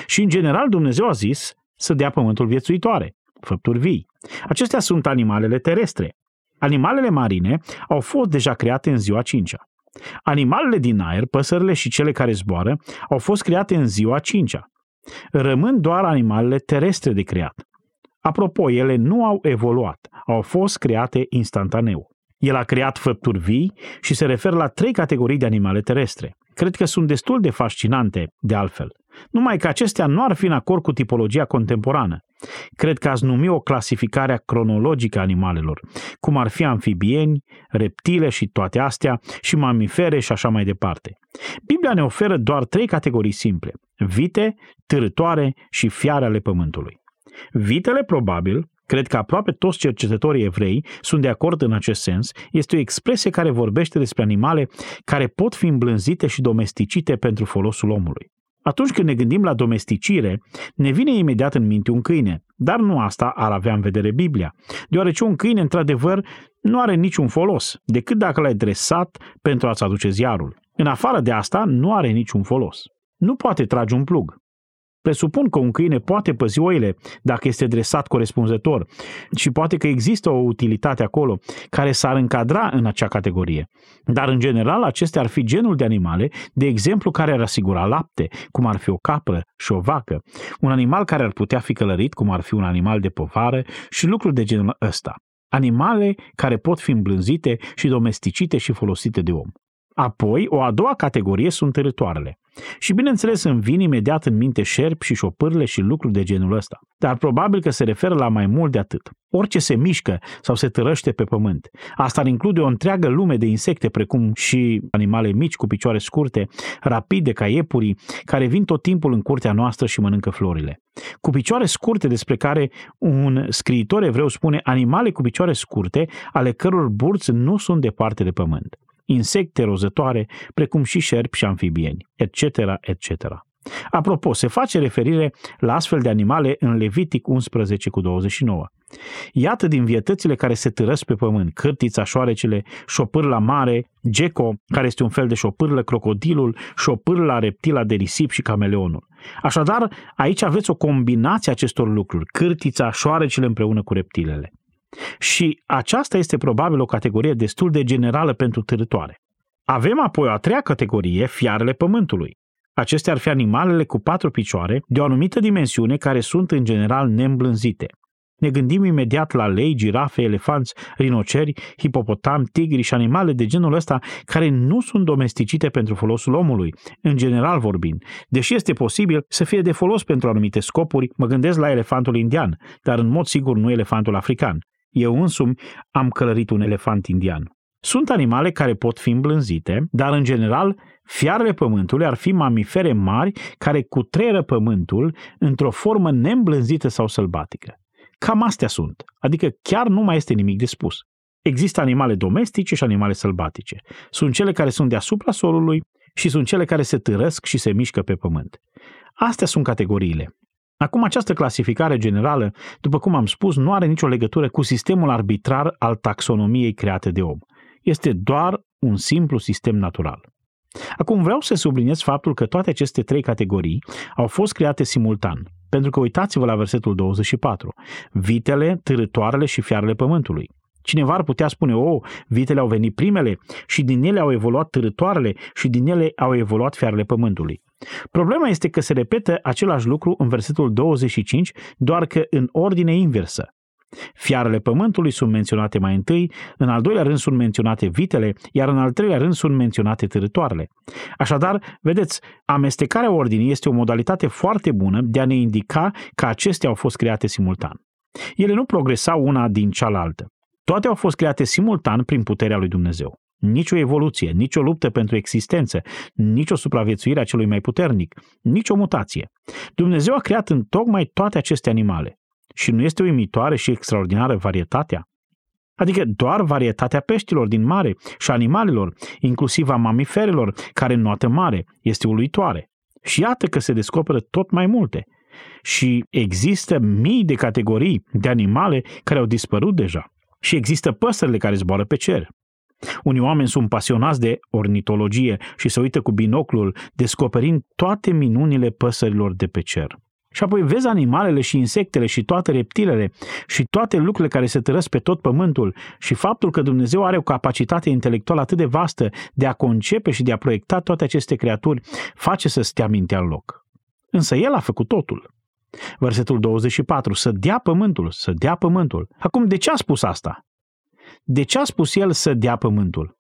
Și în general Dumnezeu a zis să dea pământul viețuitoare, făpturi vii. Acestea sunt animalele terestre. Animalele marine au fost deja create în ziua cincea. Animalele din aer, păsările și cele care zboară, au fost create în ziua cincea. Rămân doar animalele terestre de creat. Apropo, ele nu au evoluat, au fost create instantaneu. El a creat făpturi vii și se referă la trei categorii de animale terestre. Cred că sunt destul de fascinante, de altfel. Numai că acestea nu ar fi în acord cu tipologia contemporană. Cred că ați numi o clasificare cronologică a animalelor, cum ar fi amfibieni, reptile și toate astea, și mamifere și așa mai departe. Biblia ne oferă doar trei categorii simple, vite, târătoare și fiare ale pământului. Vitele, probabil, cred că aproape toți cercetătorii evrei sunt de acord în acest sens, este o expresie care vorbește despre animale care pot fi îmblânzite și domesticite pentru folosul omului. Atunci când ne gândim la domesticire, ne vine imediat în minte un câine, dar nu asta ar avea în vedere Biblia, deoarece un câine, într-adevăr, nu are niciun folos, decât dacă l-ai dresat pentru a-ți aduce ziarul. În afară de asta, nu are niciun folos. Nu poate trage un plug. Presupun că un câine poate păzi oile dacă este dresat corespunzător și poate că există o utilitate acolo care s-ar încadra în acea categorie. Dar în general acestea ar fi genul de animale, de exemplu care ar asigura lapte, cum ar fi o capră și o vacă, un animal care ar putea fi călărit, cum ar fi un animal de povară și lucruri de genul ăsta. Animale care pot fi îmblânzite și domesticite și folosite de om. Apoi, o a doua categorie sunt târătoarele. Și bineînțeles îmi vin imediat în minte șerpi și șopârle și lucruri de genul ăsta. Dar probabil că se referă la mai mult de atât. Orice se mișcă sau se tărăște pe pământ. Asta ar include o întreagă lume de insecte, precum și animale mici cu picioare scurte, rapide ca iepurii, care vin tot timpul în curtea noastră și mănâncă florile. Cu picioare scurte despre care un scriitor evreu spune animale cu picioare scurte, ale căror burți nu sunt departe de pământ insecte rozătoare, precum și șerpi și amfibieni, etc., etc. Apropo, se face referire la astfel de animale în Levitic 11 cu 29. Iată din vietățile care se târăsc pe pământ, cârtița, șoarecele, șopârla mare, geco, care este un fel de șopârlă, crocodilul, șopârla, reptila de risip și cameleonul. Așadar, aici aveți o combinație acestor lucruri, cârtița, șoarecele împreună cu reptilele. Și aceasta este probabil o categorie destul de generală pentru târătoare. Avem apoi o a treia categorie, fiarele pământului. Acestea ar fi animalele cu patru picioare, de o anumită dimensiune, care sunt în general neîmblânzite. Ne gândim imediat la lei, girafe, elefanți, rinoceri, hipopotami, tigri și animale de genul ăsta care nu sunt domesticite pentru folosul omului, în general vorbind. Deși este posibil să fie de folos pentru anumite scopuri, mă gândesc la elefantul indian, dar în mod sigur nu elefantul african. Eu însumi am călărit un elefant indian. Sunt animale care pot fi îmblânzite, dar în general fiarele pământului ar fi mamifere mari care cutreieră pământul într-o formă neîmblânzită sau sălbatică. Cam astea sunt, adică chiar nu mai este nimic de spus. Există animale domestice și animale sălbatice. Sunt cele care sunt deasupra solului și sunt cele care se târăsc și se mișcă pe pământ. Astea sunt categoriile. Acum, această clasificare generală, după cum am spus, nu are nicio legătură cu sistemul arbitrar al taxonomiei create de om. Este doar un simplu sistem natural. Acum vreau să subliniez faptul că toate aceste trei categorii au fost create simultan, pentru că uitați-vă la versetul 24. Vitele, târătoarele și fiarele pământului. Cineva ar putea spune, o, oh, vitele au venit primele și din ele au evoluat târătoarele și din ele au evoluat fiarele pământului. Problema este că se repetă același lucru în versetul 25, doar că în ordine inversă. Fiarele pământului sunt menționate mai întâi, în al doilea rând sunt menționate vitele, iar în al treilea rând sunt menționate târătoarele. Așadar, vedeți, amestecarea ordinii este o modalitate foarte bună de a ne indica că acestea au fost create simultan. Ele nu progresau una din cealaltă. Toate au fost create simultan prin puterea lui Dumnezeu. Nicio evoluție, nicio luptă pentru existență, nicio supraviețuire a celui mai puternic, nicio mutație. Dumnezeu a creat în tocmai toate aceste animale. Și nu este uimitoare și extraordinară varietatea? Adică doar varietatea peștilor din mare și animalelor, inclusiv a mamiferelor, care în noată mare, este uluitoare. Și iată că se descoperă tot mai multe. Și există mii de categorii de animale care au dispărut deja. Și există păsările care zboară pe cer. Unii oameni sunt pasionați de ornitologie și se uită cu binoclul, descoperind toate minunile păsărilor de pe cer. Și apoi vezi animalele și insectele și toate reptilele și toate lucrurile care se tărăsc pe tot pământul și faptul că Dumnezeu are o capacitate intelectuală atât de vastă de a concepe și de a proiecta toate aceste creaturi face să stea mintea în loc. Însă El a făcut totul. Versetul 24, să dea pământul, să dea pământul. Acum, de ce a spus asta? De ce a spus el să dea pământul?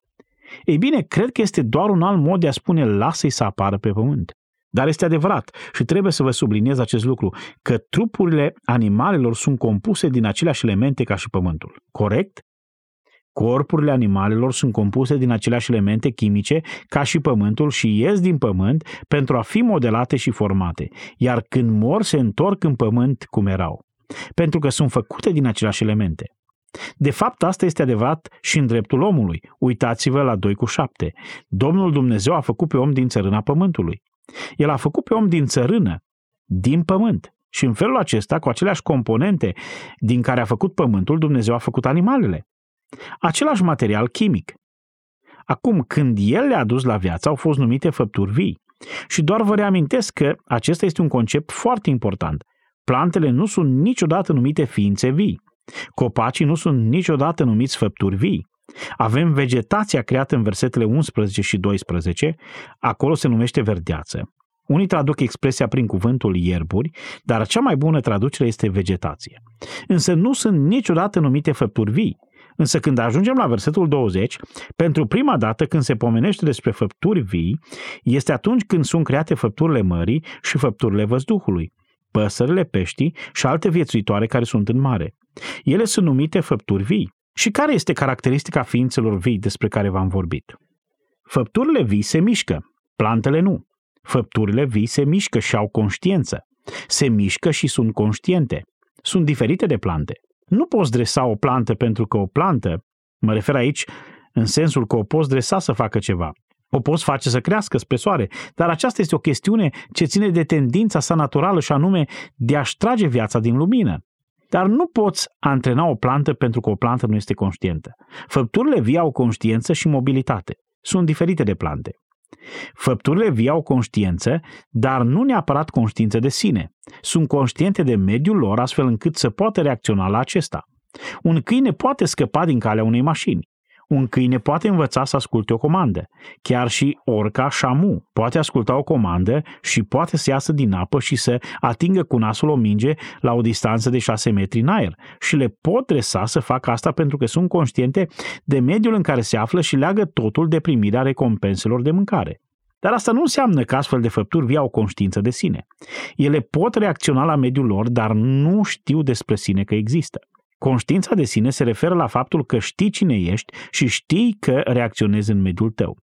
Ei bine, cred că este doar un alt mod de a spune lasă-i să apară pe pământ. Dar este adevărat și trebuie să vă subliniez acest lucru, că trupurile animalelor sunt compuse din aceleași elemente ca și pământul. Corect? Corpurile animalelor sunt compuse din aceleași elemente chimice ca și pământul și ies din pământ pentru a fi modelate și formate, iar când mor se întorc în pământ cum erau, pentru că sunt făcute din aceleași elemente. De fapt, asta este adevărat și în dreptul omului. Uitați-vă la 2 cu 7. Domnul Dumnezeu a făcut pe om din țărâna pământului. El a făcut pe om din țărână, din pământ. Și în felul acesta, cu aceleași componente din care a făcut pământul, Dumnezeu a făcut animalele. Același material chimic. Acum, când El le-a dus la viață, au fost numite făpturi vii. Și doar vă reamintesc că acesta este un concept foarte important. Plantele nu sunt niciodată numite ființe vii. Copacii nu sunt niciodată numiți făpturi vii. Avem vegetația creată în versetele 11 și 12, acolo se numește verdeață. Unii traduc expresia prin cuvântul ierburi, dar cea mai bună traducere este vegetație. Însă nu sunt niciodată numite făpturi vii. Însă când ajungem la versetul 20, pentru prima dată când se pomenește despre făpturi vii, este atunci când sunt create făpturile mării și făpturile văzduhului, păsările, peștii și alte viețuitoare care sunt în mare. Ele sunt numite făpturi vii. Și care este caracteristica ființelor vii despre care v-am vorbit? Făpturile vii se mișcă, plantele nu. Făpturile vii se mișcă și au conștiință. Se mișcă și sunt conștiente. Sunt diferite de plante. Nu poți dresa o plantă pentru că o plantă, mă refer aici în sensul că o poți dresa să facă ceva. O poți face să crească spre soare, dar aceasta este o chestiune ce ține de tendința sa naturală și anume de a-și trage viața din lumină. Dar nu poți antrena o plantă pentru că o plantă nu este conștientă. Făpturile vii au conștiință și mobilitate. Sunt diferite de plante. Făpturile vii au conștiință, dar nu neapărat conștiință de sine. Sunt conștiente de mediul lor astfel încât să poată reacționa la acesta. Un câine poate scăpa din calea unei mașini. Un câine poate învăța să asculte o comandă. Chiar și orca șamu poate asculta o comandă și poate să iasă din apă și să atingă cu nasul o minge la o distanță de 6 metri în aer. Și le pot dresa să facă asta pentru că sunt conștiente de mediul în care se află și leagă totul de primirea recompenselor de mâncare. Dar asta nu înseamnă că astfel de făpturi vii au conștiință de sine. Ele pot reacționa la mediul lor, dar nu știu despre sine că există. Conștiința de sine se referă la faptul că știi cine ești și știi că reacționezi în mediul tău.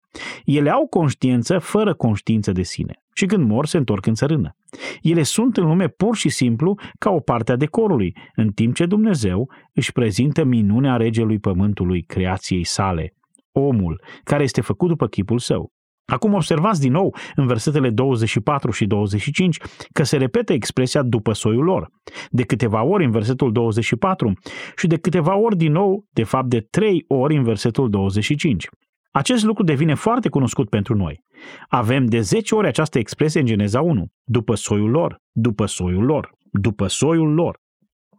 Ele au conștiință fără conștiință de sine și când mor se întorc în țărână. Ele sunt în lume pur și simplu ca o parte a decorului, în timp ce Dumnezeu își prezintă minunea regelui pământului, creației sale, omul, care este făcut după chipul său. Acum observați din nou în versetele 24 și 25 că se repetă expresia după soiul lor. De câteva ori în versetul 24 și de câteva ori din nou, de fapt de trei ori în versetul 25. Acest lucru devine foarte cunoscut pentru noi. Avem de 10 ori această expresie în Geneza 1, după soiul lor, după soiul lor, după soiul lor.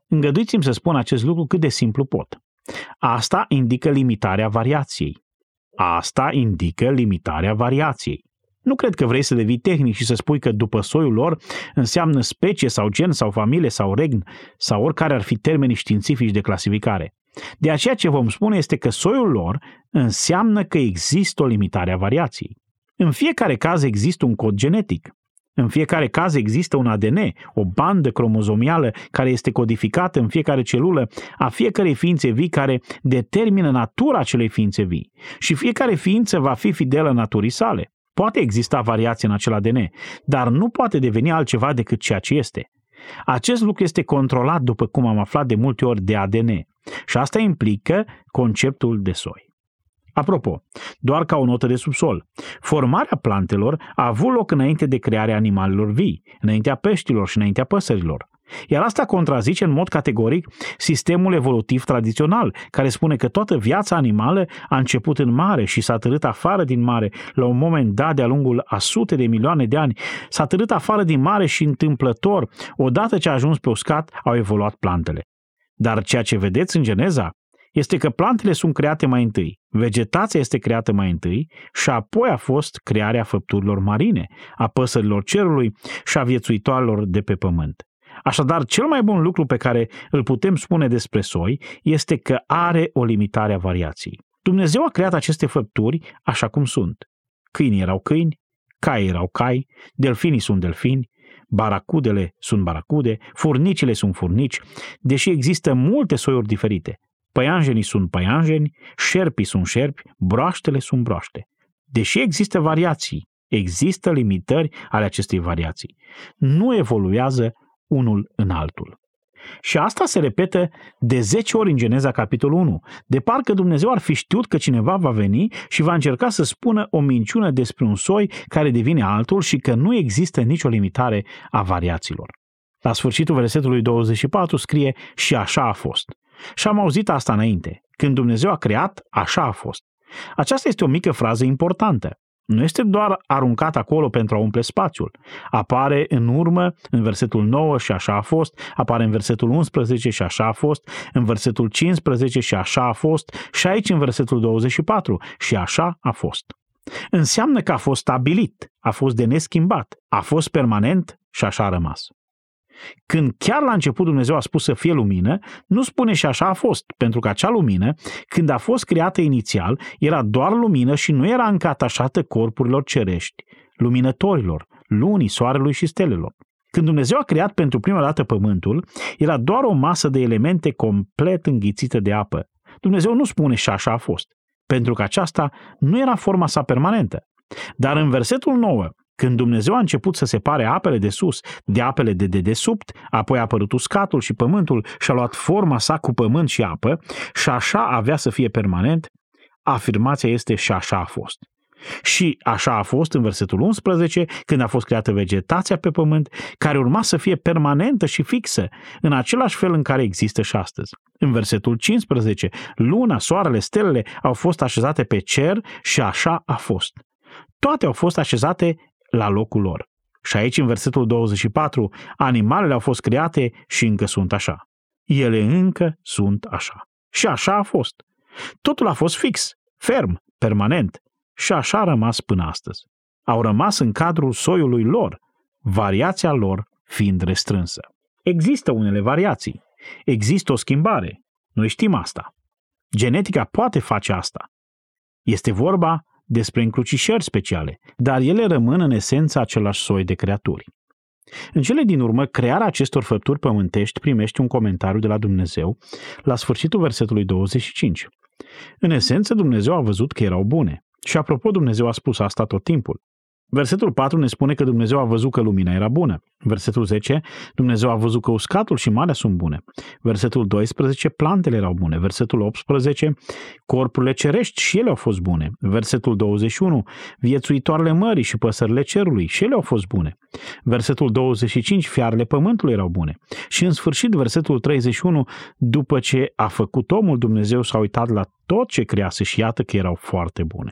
Îngăduiți-mi să spun acest lucru cât de simplu pot. Asta indică limitarea variației. Asta indică limitarea variației. Nu cred că vrei să devii tehnic și să spui că după soiul lor înseamnă specie sau gen sau familie sau regn sau oricare ar fi termenii științifici de clasificare. De aceea ce vom spune este că soiul lor înseamnă că există o limitare a variației. În fiecare caz există un cod genetic. În fiecare caz există un ADN, o bandă cromozomială care este codificată în fiecare celulă a fiecarei ființe vii care determină natura acelei ființe vii. Și fiecare ființă va fi fidelă naturii sale. Poate exista variație în acel ADN, dar nu poate deveni altceva decât ceea ce este. Acest lucru este controlat, după cum am aflat de multe ori, de ADN. Și asta implică conceptul de soi. Apropo, doar ca o notă de subsol, formarea plantelor a avut loc înainte de crearea animalelor vii, înaintea peștilor și înaintea păsărilor. Iar asta contrazice în mod categoric sistemul evolutiv tradițional, care spune că toată viața animală a început în mare și s-a târât afară din mare la un moment dat de-a lungul a sute de milioane de ani, s-a târât afară din mare și întâmplător, odată ce a ajuns pe uscat, au evoluat plantele. Dar ceea ce vedeți în Geneza este că plantele sunt create mai întâi, vegetația este creată mai întâi și apoi a fost crearea făpturilor marine, a păsărilor cerului și a viețuitoarelor de pe pământ. Așadar, cel mai bun lucru pe care îl putem spune despre soi este că are o limitare a variației. Dumnezeu a creat aceste făpturi așa cum sunt. Câinii erau câini, cai erau cai, delfinii sunt delfini, baracudele sunt baracude, furnicile sunt furnici, deși există multe soiuri diferite. Păianjenii sunt păianjeni, șerpii sunt șerpi, broaștele sunt broaște. Deși există variații, există limitări ale acestei variații. Nu evoluează unul în altul. Și asta se repetă de 10 ori în Geneza capitolul 1. De parcă Dumnezeu ar fi știut că cineva va veni și va încerca să spună o minciună despre un soi care devine altul și că nu există nicio limitare a variațiilor. La sfârșitul versetului 24 scrie și așa a fost. Și am auzit asta înainte. Când Dumnezeu a creat, așa a fost. Aceasta este o mică frază importantă nu este doar aruncat acolo pentru a umple spațiul. Apare în urmă, în versetul 9 și așa a fost, apare în versetul 11 și așa a fost, în versetul 15 și așa a fost, și aici în versetul 24 și așa a fost. Înseamnă că a fost stabilit, a fost de neschimbat, a fost permanent și așa a rămas. Când chiar la început Dumnezeu a spus să fie lumină, nu spune și așa a fost, pentru că acea lumină, când a fost creată inițial, era doar lumină și nu era încă atașată corpurilor cerești, luminătorilor, lunii, soarelui și stelelor. Când Dumnezeu a creat pentru prima dată pământul, era doar o masă de elemente complet înghițită de apă. Dumnezeu nu spune și așa a fost, pentru că aceasta nu era forma sa permanentă. Dar în versetul 9, când Dumnezeu a început să separe apele de sus de apele de dedesubt, apoi a apărut uscatul și pământul și a luat forma sa cu pământ și apă și așa avea să fie permanent, afirmația este și așa a fost. Și așa a fost în versetul 11, când a fost creată vegetația pe pământ, care urma să fie permanentă și fixă, în același fel în care există și astăzi. În versetul 15, luna, soarele, stelele au fost așezate pe cer și așa a fost. Toate au fost așezate la locul lor. Și aici, în versetul 24, animalele au fost create și încă sunt așa. Ele încă sunt așa. Și așa a fost. Totul a fost fix, ferm, permanent și așa a rămas până astăzi. Au rămas în cadrul soiului lor, variația lor fiind restrânsă. Există unele variații. Există o schimbare. Noi știm asta. Genetica poate face asta. Este vorba despre încrucișări speciale, dar ele rămân în esență același soi de creaturi. În cele din urmă, crearea acestor făpturi pământești primește un comentariu de la Dumnezeu la sfârșitul versetului 25. În esență, Dumnezeu a văzut că erau bune. Și apropo, Dumnezeu a spus asta tot timpul. Versetul 4 ne spune că Dumnezeu a văzut că lumina era bună. Versetul 10, Dumnezeu a văzut că uscatul și marea sunt bune. Versetul 12, plantele erau bune. Versetul 18, corpurile cerești și ele au fost bune. Versetul 21, viețuitoarele mării și păsările cerului și ele au fost bune. Versetul 25, fiarele pământului erau bune. Și în sfârșit, versetul 31, după ce a făcut omul, Dumnezeu s-a uitat la tot ce crease și iată că erau foarte bune.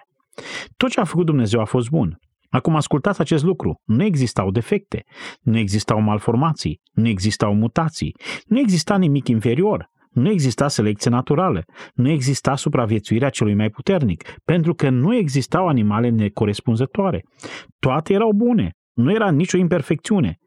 Tot ce a făcut Dumnezeu a fost bun. Acum ascultați acest lucru. Nu existau defecte, nu existau malformații, nu existau mutații, nu exista nimic inferior, nu exista selecție naturală, nu exista supraviețuirea celui mai puternic, pentru că nu existau animale necorespunzătoare. Toate erau bune, nu era nicio imperfecțiune.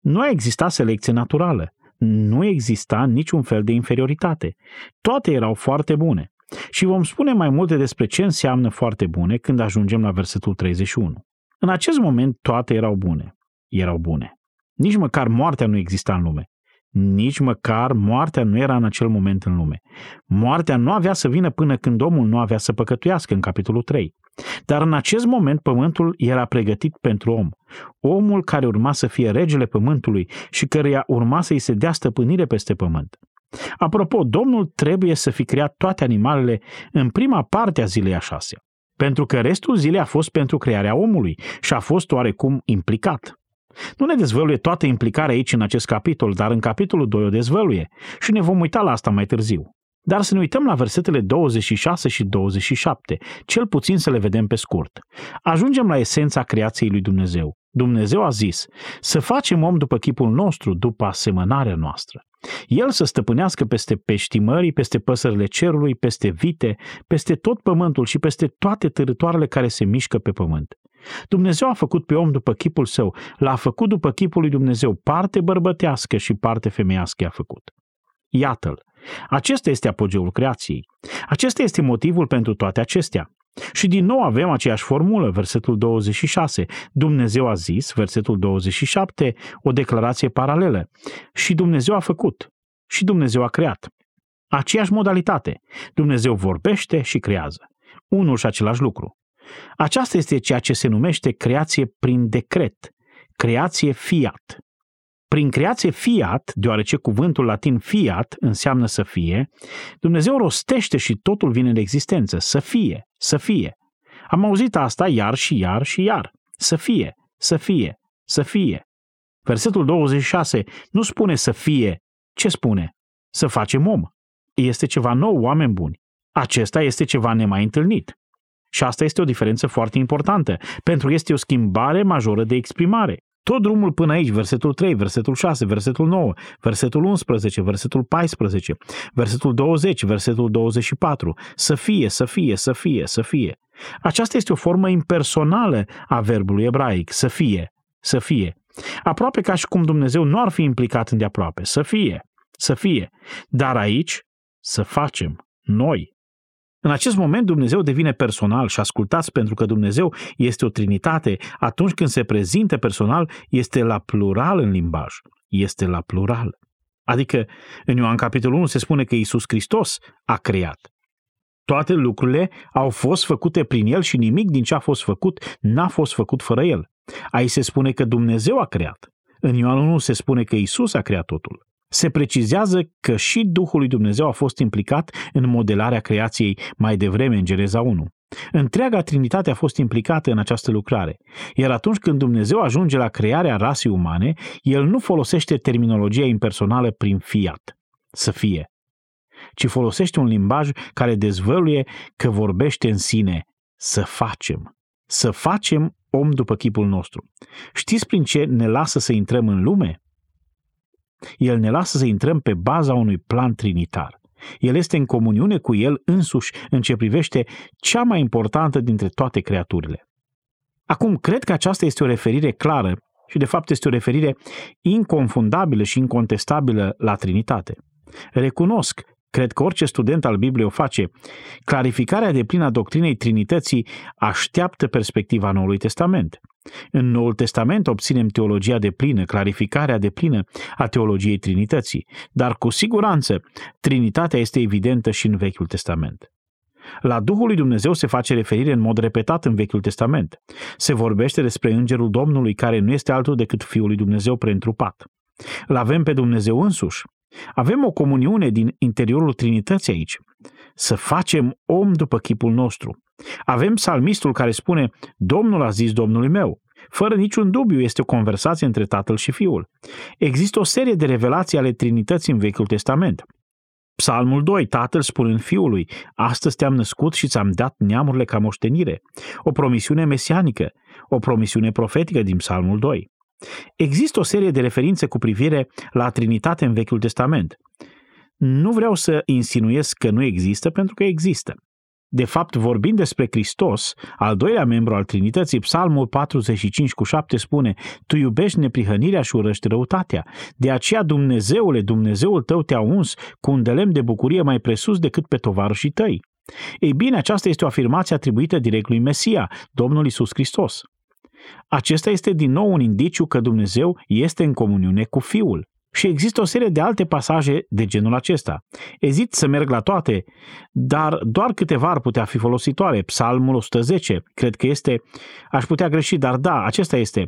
Nu a existat selecție naturală, nu exista niciun fel de inferioritate. Toate erau foarte bune. Și vom spune mai multe despre ce înseamnă foarte bune când ajungem la versetul 31. În acest moment toate erau bune. Erau bune. Nici măcar moartea nu exista în lume. Nici măcar moartea nu era în acel moment în lume. Moartea nu avea să vină până când omul nu avea să păcătuiască în capitolul 3. Dar în acest moment pământul era pregătit pentru om. Omul care urma să fie regele pământului și căreia urma să-i se dea stăpânire peste pământ. Apropo, Domnul trebuie să fi creat toate animalele în prima parte a zilei a șasea pentru că restul zilei a fost pentru crearea omului și a fost oarecum implicat. Nu ne dezvăluie toată implicarea aici în acest capitol, dar în capitolul 2 o dezvăluie și ne vom uita la asta mai târziu. Dar să ne uităm la versetele 26 și 27, cel puțin să le vedem pe scurt. Ajungem la esența creației lui Dumnezeu. Dumnezeu a zis să facem om după chipul nostru, după asemănarea noastră. El să stăpânească peste peștii mării, peste păsările cerului, peste vite, peste tot pământul și peste toate târătoarele care se mișcă pe pământ. Dumnezeu a făcut pe om după chipul său, l-a făcut după chipul lui Dumnezeu, parte bărbătească și parte femeiască a făcut. Iată-l. Acesta este apogeul creației. Acesta este motivul pentru toate acestea. Și din nou avem aceeași formulă, versetul 26. Dumnezeu a zis, versetul 27, o declarație paralelă. Și Dumnezeu a făcut. Și Dumnezeu a creat. Aceeași modalitate. Dumnezeu vorbește și creează. Unul și același lucru. Aceasta este ceea ce se numește creație prin decret, creație fiat. Prin creație fiat, deoarece cuvântul latin fiat înseamnă să fie, Dumnezeu rostește și totul vine în existență, să fie, să fie. Am auzit asta iar și iar și iar. Să fie, să fie, să fie. Versetul 26 nu spune să fie, ce spune? Să facem om. Este ceva nou, oameni buni. Acesta este ceva nemai întâlnit. Și asta este o diferență foarte importantă, pentru că este o schimbare majoră de exprimare. Tot drumul până aici, versetul 3, versetul 6, versetul 9, versetul 11, versetul 14, versetul 20, versetul 24, să fie, să fie, să fie, să fie. Aceasta este o formă impersonală a verbului ebraic, să fie, să fie. Aproape ca și cum Dumnezeu nu ar fi implicat îndeaproape, să fie, să fie. Dar aici, să facem, noi, în acest moment Dumnezeu devine personal și ascultați pentru că Dumnezeu este o trinitate. Atunci când se prezintă personal, este la plural în limbaj. Este la plural. Adică în Ioan capitolul 1 se spune că Isus Hristos a creat. Toate lucrurile au fost făcute prin El și nimic din ce a fost făcut n-a fost făcut fără El. Aici se spune că Dumnezeu a creat. În Ioan 1 se spune că Isus a creat totul se precizează că și Duhul lui Dumnezeu a fost implicat în modelarea creației mai devreme în Geneza 1. Întreaga Trinitate a fost implicată în această lucrare, iar atunci când Dumnezeu ajunge la crearea rasei umane, El nu folosește terminologia impersonală prin fiat, să fie, ci folosește un limbaj care dezvăluie că vorbește în sine, să facem, să facem om după chipul nostru. Știți prin ce ne lasă să intrăm în lume? El ne lasă să intrăm pe baza unui plan trinitar. El este în comuniune cu El însuși în ce privește cea mai importantă dintre toate creaturile. Acum, cred că aceasta este o referire clară și de fapt este o referire inconfundabilă și incontestabilă la Trinitate. Recunosc, cred că orice student al Bibliei o face, clarificarea de plină a doctrinei Trinității așteaptă perspectiva Noului Testament. În Noul Testament obținem teologia de plină, clarificarea de plină a teologiei Trinității, dar cu siguranță Trinitatea este evidentă și în Vechiul Testament. La Duhul lui Dumnezeu se face referire în mod repetat în Vechiul Testament. Se vorbește despre Îngerul Domnului care nu este altul decât Fiul lui Dumnezeu preîntrupat. Îl avem pe Dumnezeu însuși. Avem o comuniune din interiorul Trinității aici. Să facem om după chipul nostru. Avem psalmistul care spune, Domnul a zis Domnului meu. Fără niciun dubiu este o conversație între tatăl și fiul. Există o serie de revelații ale Trinității în Vechiul Testament. Psalmul 2, tatăl spunând fiului, astăzi te-am născut și ți-am dat neamurile ca moștenire. O promisiune mesianică, o promisiune profetică din Psalmul 2. Există o serie de referințe cu privire la Trinitate în Vechiul Testament. Nu vreau să insinuez că nu există, pentru că există. De fapt, vorbind despre Hristos, al doilea membru al Trinității, Psalmul 45 cu 7 spune Tu iubești neprihănirea și urăști răutatea. De aceea, Dumnezeule, Dumnezeul tău te-a uns cu un delem de bucurie mai presus decât pe tovarășii tăi. Ei bine, aceasta este o afirmație atribuită direct lui Mesia, Domnul Isus Hristos. Acesta este din nou un indiciu că Dumnezeu este în comuniune cu Fiul. Și există o serie de alte pasaje de genul acesta. Ezit să merg la toate, dar doar câteva ar putea fi folositoare. Psalmul 110, cred că este, aș putea greși, dar da, acesta este.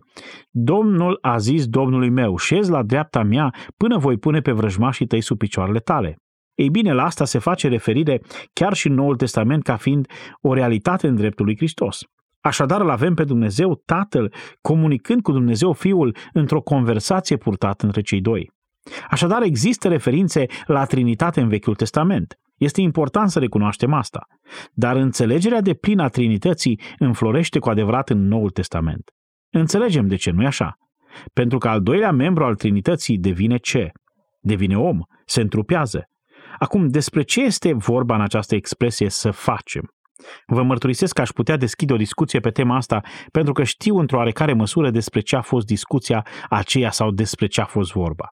Domnul a zis Domnului meu, șez la dreapta mea până voi pune pe vrăjmașii tăi sub picioarele tale. Ei bine, la asta se face referire chiar și în Noul Testament ca fiind o realitate în dreptul lui Hristos. Așadar îl avem pe Dumnezeu Tatăl comunicând cu Dumnezeu Fiul într-o conversație purtată între cei doi. Așadar există referințe la Trinitate în Vechiul Testament. Este important să recunoaștem asta. Dar înțelegerea de plină a Trinității înflorește cu adevărat în Noul Testament. Înțelegem de ce, nu-i așa? Pentru că al doilea membru al Trinității devine ce? Devine om, se întrupează. Acum, despre ce este vorba în această expresie să facem? Vă mărturisesc că aș putea deschide o discuție pe tema asta pentru că știu într-o oarecare măsură despre ce a fost discuția aceea sau despre ce a fost vorba.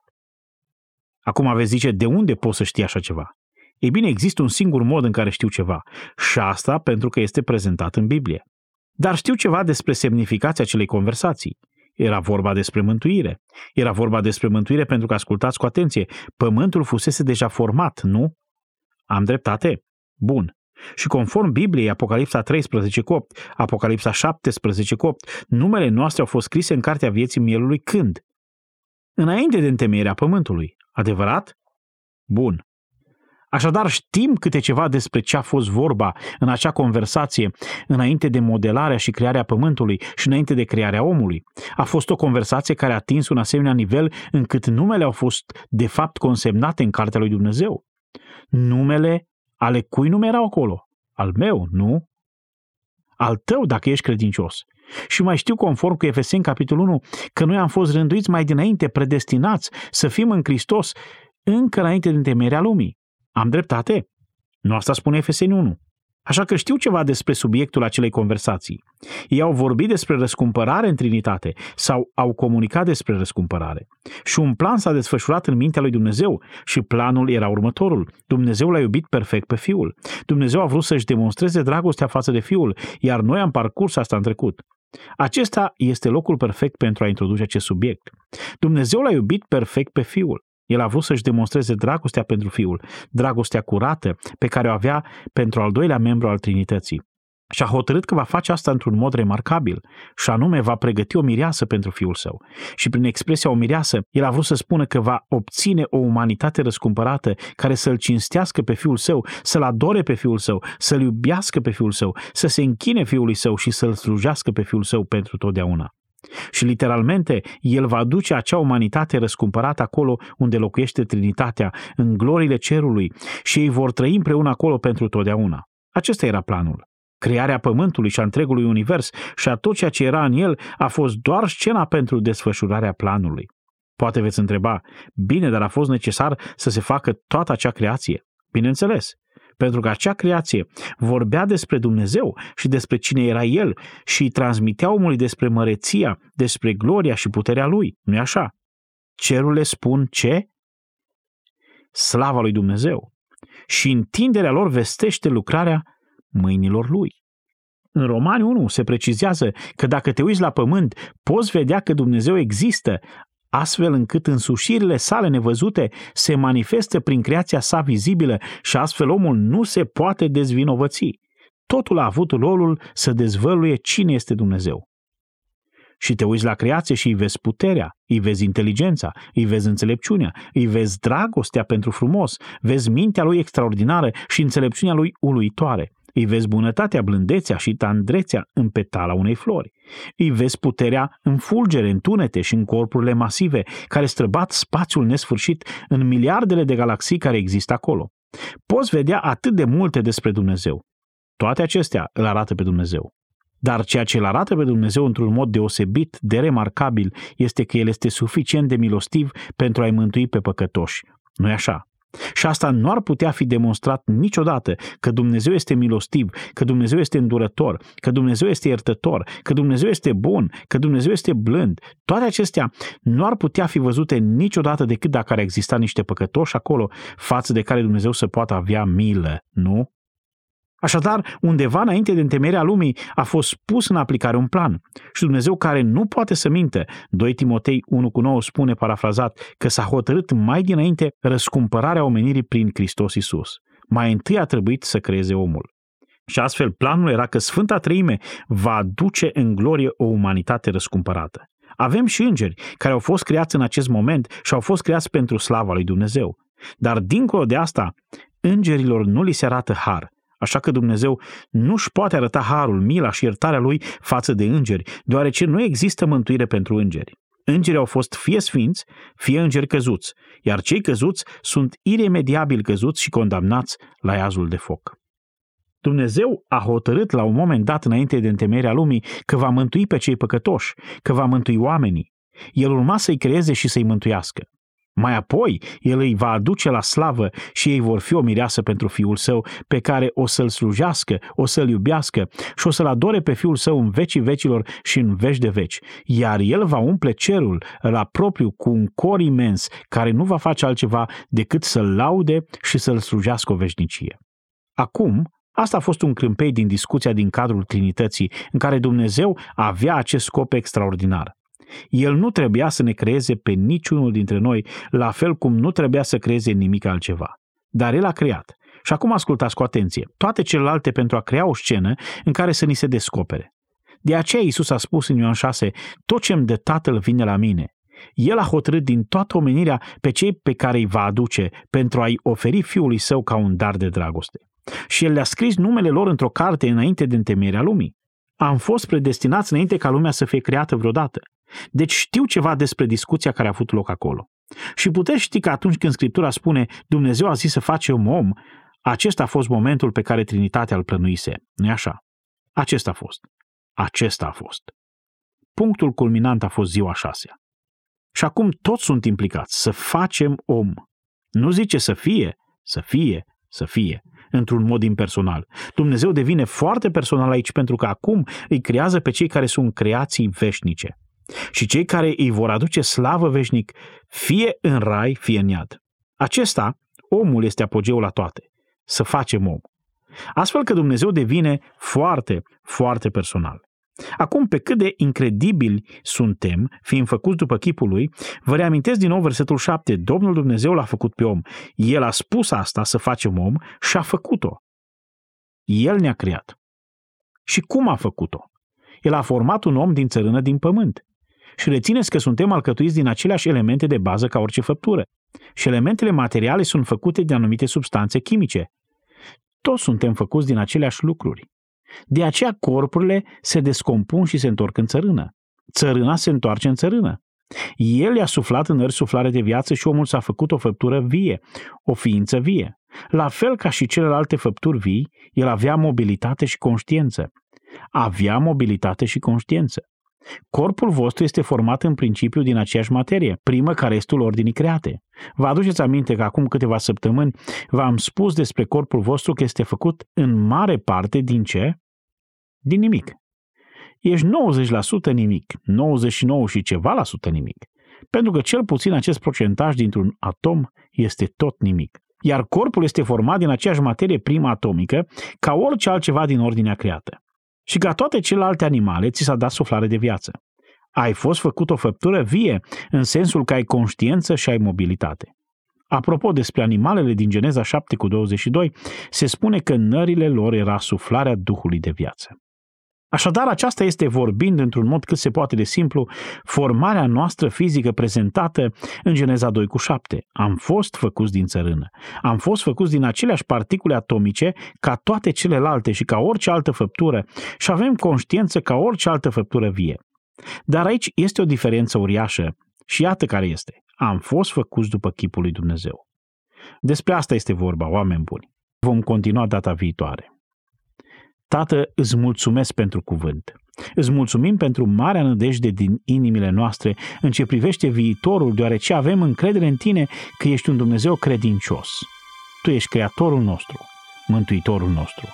Acum aveți zice, de unde poți să știi așa ceva? Ei bine, există un singur mod în care știu ceva și asta pentru că este prezentat în Biblie. Dar știu ceva despre semnificația acelei conversații. Era vorba despre mântuire. Era vorba despre mântuire pentru că, ascultați cu atenție, pământul fusese deja format, nu? Am dreptate? Bun. Și conform Bibliei, Apocalipsa 13 cu 8, Apocalipsa 17 cu 8, numele noastre au fost scrise în Cartea Vieții Mielului când? Înainte de întemeierea pământului. Adevărat? Bun. Așadar, știm câte ceva despre ce a fost vorba în acea conversație înainte de modelarea și crearea pământului și înainte de crearea omului. A fost o conversație care a atins un asemenea nivel încât numele au fost de fapt consemnate în Cartea lui Dumnezeu. Numele ale cui nume erau acolo? Al meu, nu? Al tău, dacă ești credincios. Și mai știu conform cu Efeseni capitolul 1 că noi am fost rânduiți mai dinainte, predestinați să fim în Hristos încă înainte din temerea lumii. Am dreptate? Nu asta spune Efeseni 1. Așa că știu ceva despre subiectul acelei conversații. Ei au vorbit despre răscumpărare în Trinitate sau au comunicat despre răscumpărare. Și un plan s-a desfășurat în mintea lui Dumnezeu și planul era următorul. Dumnezeu l-a iubit perfect pe Fiul. Dumnezeu a vrut să-și demonstreze dragostea față de Fiul, iar noi am parcurs asta în trecut. Acesta este locul perfect pentru a introduce acest subiect. Dumnezeu l-a iubit perfect pe Fiul. El a vrut să-și demonstreze dragostea pentru Fiul, dragostea curată pe care o avea pentru al doilea membru al Trinității. Și a hotărât că va face asta într-un mod remarcabil, și anume va pregăti o mireasă pentru fiul său. Și prin expresia o mireasă, el a vrut să spună că va obține o umanitate răscumpărată care să-l cinstească pe fiul său, să-l adore pe fiul său, să-l iubească pe fiul său, să se închine fiului său și să-l slujească pe fiul său pentru totdeauna. Și literalmente, el va duce acea umanitate răscumpărată acolo unde locuiește Trinitatea, în glorile cerului, și ei vor trăi împreună acolo pentru totdeauna. Acesta era planul. Crearea pământului și a întregului univers și a tot ceea ce era în el a fost doar scena pentru desfășurarea planului. Poate veți întreba, bine, dar a fost necesar să se facă toată acea creație? Bineînțeles, pentru că acea creație vorbea despre Dumnezeu și despre cine era El și îi transmitea omului despre măreția, despre gloria și puterea Lui. nu așa? Cerurile spun ce? Slava lui Dumnezeu. Și întinderea lor vestește lucrarea mâinilor Lui. În Romani 1 se precizează că dacă te uiți la pământ, poți vedea că Dumnezeu există, astfel încât însușirile sale nevăzute se manifestă prin creația sa vizibilă și astfel omul nu se poate dezvinovăți. Totul a avut rolul să dezvăluie cine este Dumnezeu. Și te uiți la creație și îi vezi puterea, îi vezi inteligența, îi vezi înțelepciunea, îi vezi dragostea pentru frumos, vezi mintea lui extraordinară și înțelepciunea lui uluitoare. Îi vezi bunătatea, blândețea și tandrețea în petala unei flori. Îi vezi puterea în fulgere, în tunete și în corpurile masive care străbat spațiul nesfârșit în miliardele de galaxii care există acolo. Poți vedea atât de multe despre Dumnezeu. Toate acestea îl arată pe Dumnezeu. Dar ceea ce îl arată pe Dumnezeu într-un mod deosebit de remarcabil este că El este suficient de milostiv pentru a-i mântui pe păcătoși. Nu-i așa? Și asta nu ar putea fi demonstrat niciodată că Dumnezeu este milostiv, că Dumnezeu este îndurător, că Dumnezeu este iertător, că Dumnezeu este bun, că Dumnezeu este blând. Toate acestea nu ar putea fi văzute niciodată decât dacă ar exista niște păcătoși acolo față de care Dumnezeu să poată avea milă, nu? Așadar, undeva înainte de întemeierea lumii a fost pus în aplicare un plan. Și Dumnezeu care nu poate să minte, 2 Timotei 1 cu 9 spune parafrazat că s-a hotărât mai dinainte răscumpărarea omenirii prin Hristos Isus. Mai întâi a trebuit să creeze omul. Și astfel planul era că Sfânta Treime va aduce în glorie o umanitate răscumpărată. Avem și îngeri care au fost creați în acest moment și au fost creați pentru slava lui Dumnezeu. Dar dincolo de asta, îngerilor nu li se arată har, Așa că Dumnezeu nu își poate arăta harul, mila și iertarea lui față de îngeri, deoarece nu există mântuire pentru îngeri. Îngerii au fost fie sfinți, fie îngeri căzuți, iar cei căzuți sunt iremediabil căzuți și condamnați la iazul de foc. Dumnezeu a hotărât la un moment dat înainte de întemeierea lumii că va mântui pe cei păcătoși, că va mântui oamenii. El urma să-i creeze și să-i mântuiască. Mai apoi, el îi va aduce la slavă și ei vor fi o mireasă pentru fiul său, pe care o să-l slujească, o să-l iubească și o să-l adore pe fiul său în vecii vecilor și în veci de veci. Iar el va umple cerul la propriu cu un cor imens, care nu va face altceva decât să-l laude și să-l slujească o veșnicie. Acum, Asta a fost un crâmpei din discuția din cadrul Trinității, în care Dumnezeu avea acest scop extraordinar. El nu trebuia să ne creeze pe niciunul dintre noi, la fel cum nu trebuia să creeze nimic altceva. Dar El a creat. Și acum ascultați cu atenție. Toate celelalte pentru a crea o scenă în care să ni se descopere. De aceea Iisus a spus în Ioan 6, tot ce îmi dă Tatăl vine la mine. El a hotărât din toată omenirea pe cei pe care îi va aduce pentru a-i oferi Fiului Său ca un dar de dragoste. Și El le-a scris numele lor într-o carte înainte de întemeierea lumii. Am fost predestinați înainte ca lumea să fie creată vreodată. Deci știu ceva despre discuția care a avut loc acolo. Și puteți ști că atunci când Scriptura spune Dumnezeu a zis să facem om, acesta a fost momentul pe care Trinitatea îl plănuise. nu așa? Acesta a fost. Acesta a fost. Punctul culminant a fost ziua șasea. Și acum toți sunt implicați să facem om. Nu zice să fie, să fie, să fie, într-un mod impersonal. Dumnezeu devine foarte personal aici pentru că acum îi creează pe cei care sunt creații veșnice și cei care îi vor aduce slavă veșnic, fie în rai, fie în iad. Acesta, omul este apogeul la toate. Să facem om. Astfel că Dumnezeu devine foarte, foarte personal. Acum, pe cât de incredibili suntem, fiind făcuți după chipul lui, vă reamintesc din nou versetul 7. Domnul Dumnezeu l-a făcut pe om. El a spus asta să facem om și a făcut-o. El ne-a creat. Și cum a făcut-o? El a format un om din țărână din pământ. Și rețineți că suntem alcătuiți din aceleași elemente de bază ca orice făptură. Și elementele materiale sunt făcute de anumite substanțe chimice. Toți suntem făcuți din aceleași lucruri. De aceea corpurile se descompun și se întorc în țărână. Țărâna se întoarce în țărână. El i-a suflat în suflare de viață și omul s-a făcut o făptură vie, o ființă vie. La fel ca și celelalte făpturi vii, el avea mobilitate și conștiință. Avea mobilitate și conștiință. Corpul vostru este format în principiu din aceeași materie, primă ca restul ordinii create. Vă aduceți aminte că acum câteva săptămâni v-am spus despre corpul vostru că este făcut în mare parte din ce? Din nimic. Ești 90% nimic, 99 și ceva la sută nimic. Pentru că cel puțin acest procentaj dintr-un atom este tot nimic. Iar corpul este format din aceeași materie primă atomică ca orice altceva din ordinea creată și ca toate celelalte animale ți s-a dat suflare de viață. Ai fost făcut o făptură vie, în sensul că ai conștiință și ai mobilitate. Apropo despre animalele din Geneza 7 cu 22, se spune că în nările lor era suflarea Duhului de viață. Așadar, aceasta este, vorbind într-un mod cât se poate de simplu, formarea noastră fizică prezentată în Geneza 2 cu 7. Am fost făcuți din țărână. Am fost făcuți din aceleași particule atomice ca toate celelalte și ca orice altă făptură și avem conștiință ca orice altă făptură vie. Dar aici este o diferență uriașă și iată care este. Am fost făcuți după chipul lui Dumnezeu. Despre asta este vorba, oameni buni. Vom continua data viitoare. Tată, îți mulțumesc pentru cuvânt. Îți mulțumim pentru marea nădejde din inimile noastre în ce privește viitorul, deoarece avem încredere în tine că ești un Dumnezeu credincios. Tu ești Creatorul nostru, Mântuitorul nostru,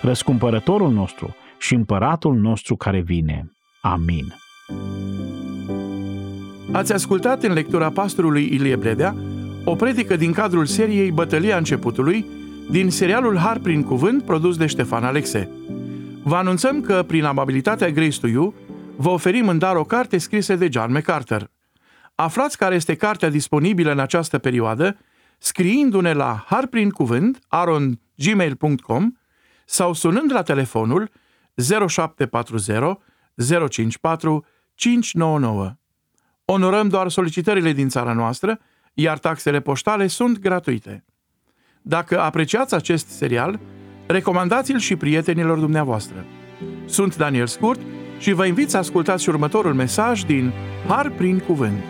Răscumpărătorul nostru și Împăratul nostru care vine. Amin. Ați ascultat în lectura pastorului Ilie Bledea o predică din cadrul seriei Bătălia începutului, din serialul Har prin cuvânt produs de Ștefan Alexe. Vă anunțăm că, prin amabilitatea Grace to You, vă oferim în dar o carte scrisă de John MacArthur. Aflați care este cartea disponibilă în această perioadă scriindu-ne la harprincuvânt arongmail.com sau sunând la telefonul 0740 054 599. Onorăm doar solicitările din țara noastră, iar taxele poștale sunt gratuite. Dacă apreciați acest serial, recomandați-l și prietenilor dumneavoastră. Sunt Daniel Scurt și vă invit să ascultați următorul mesaj din Har prin Cuvânt.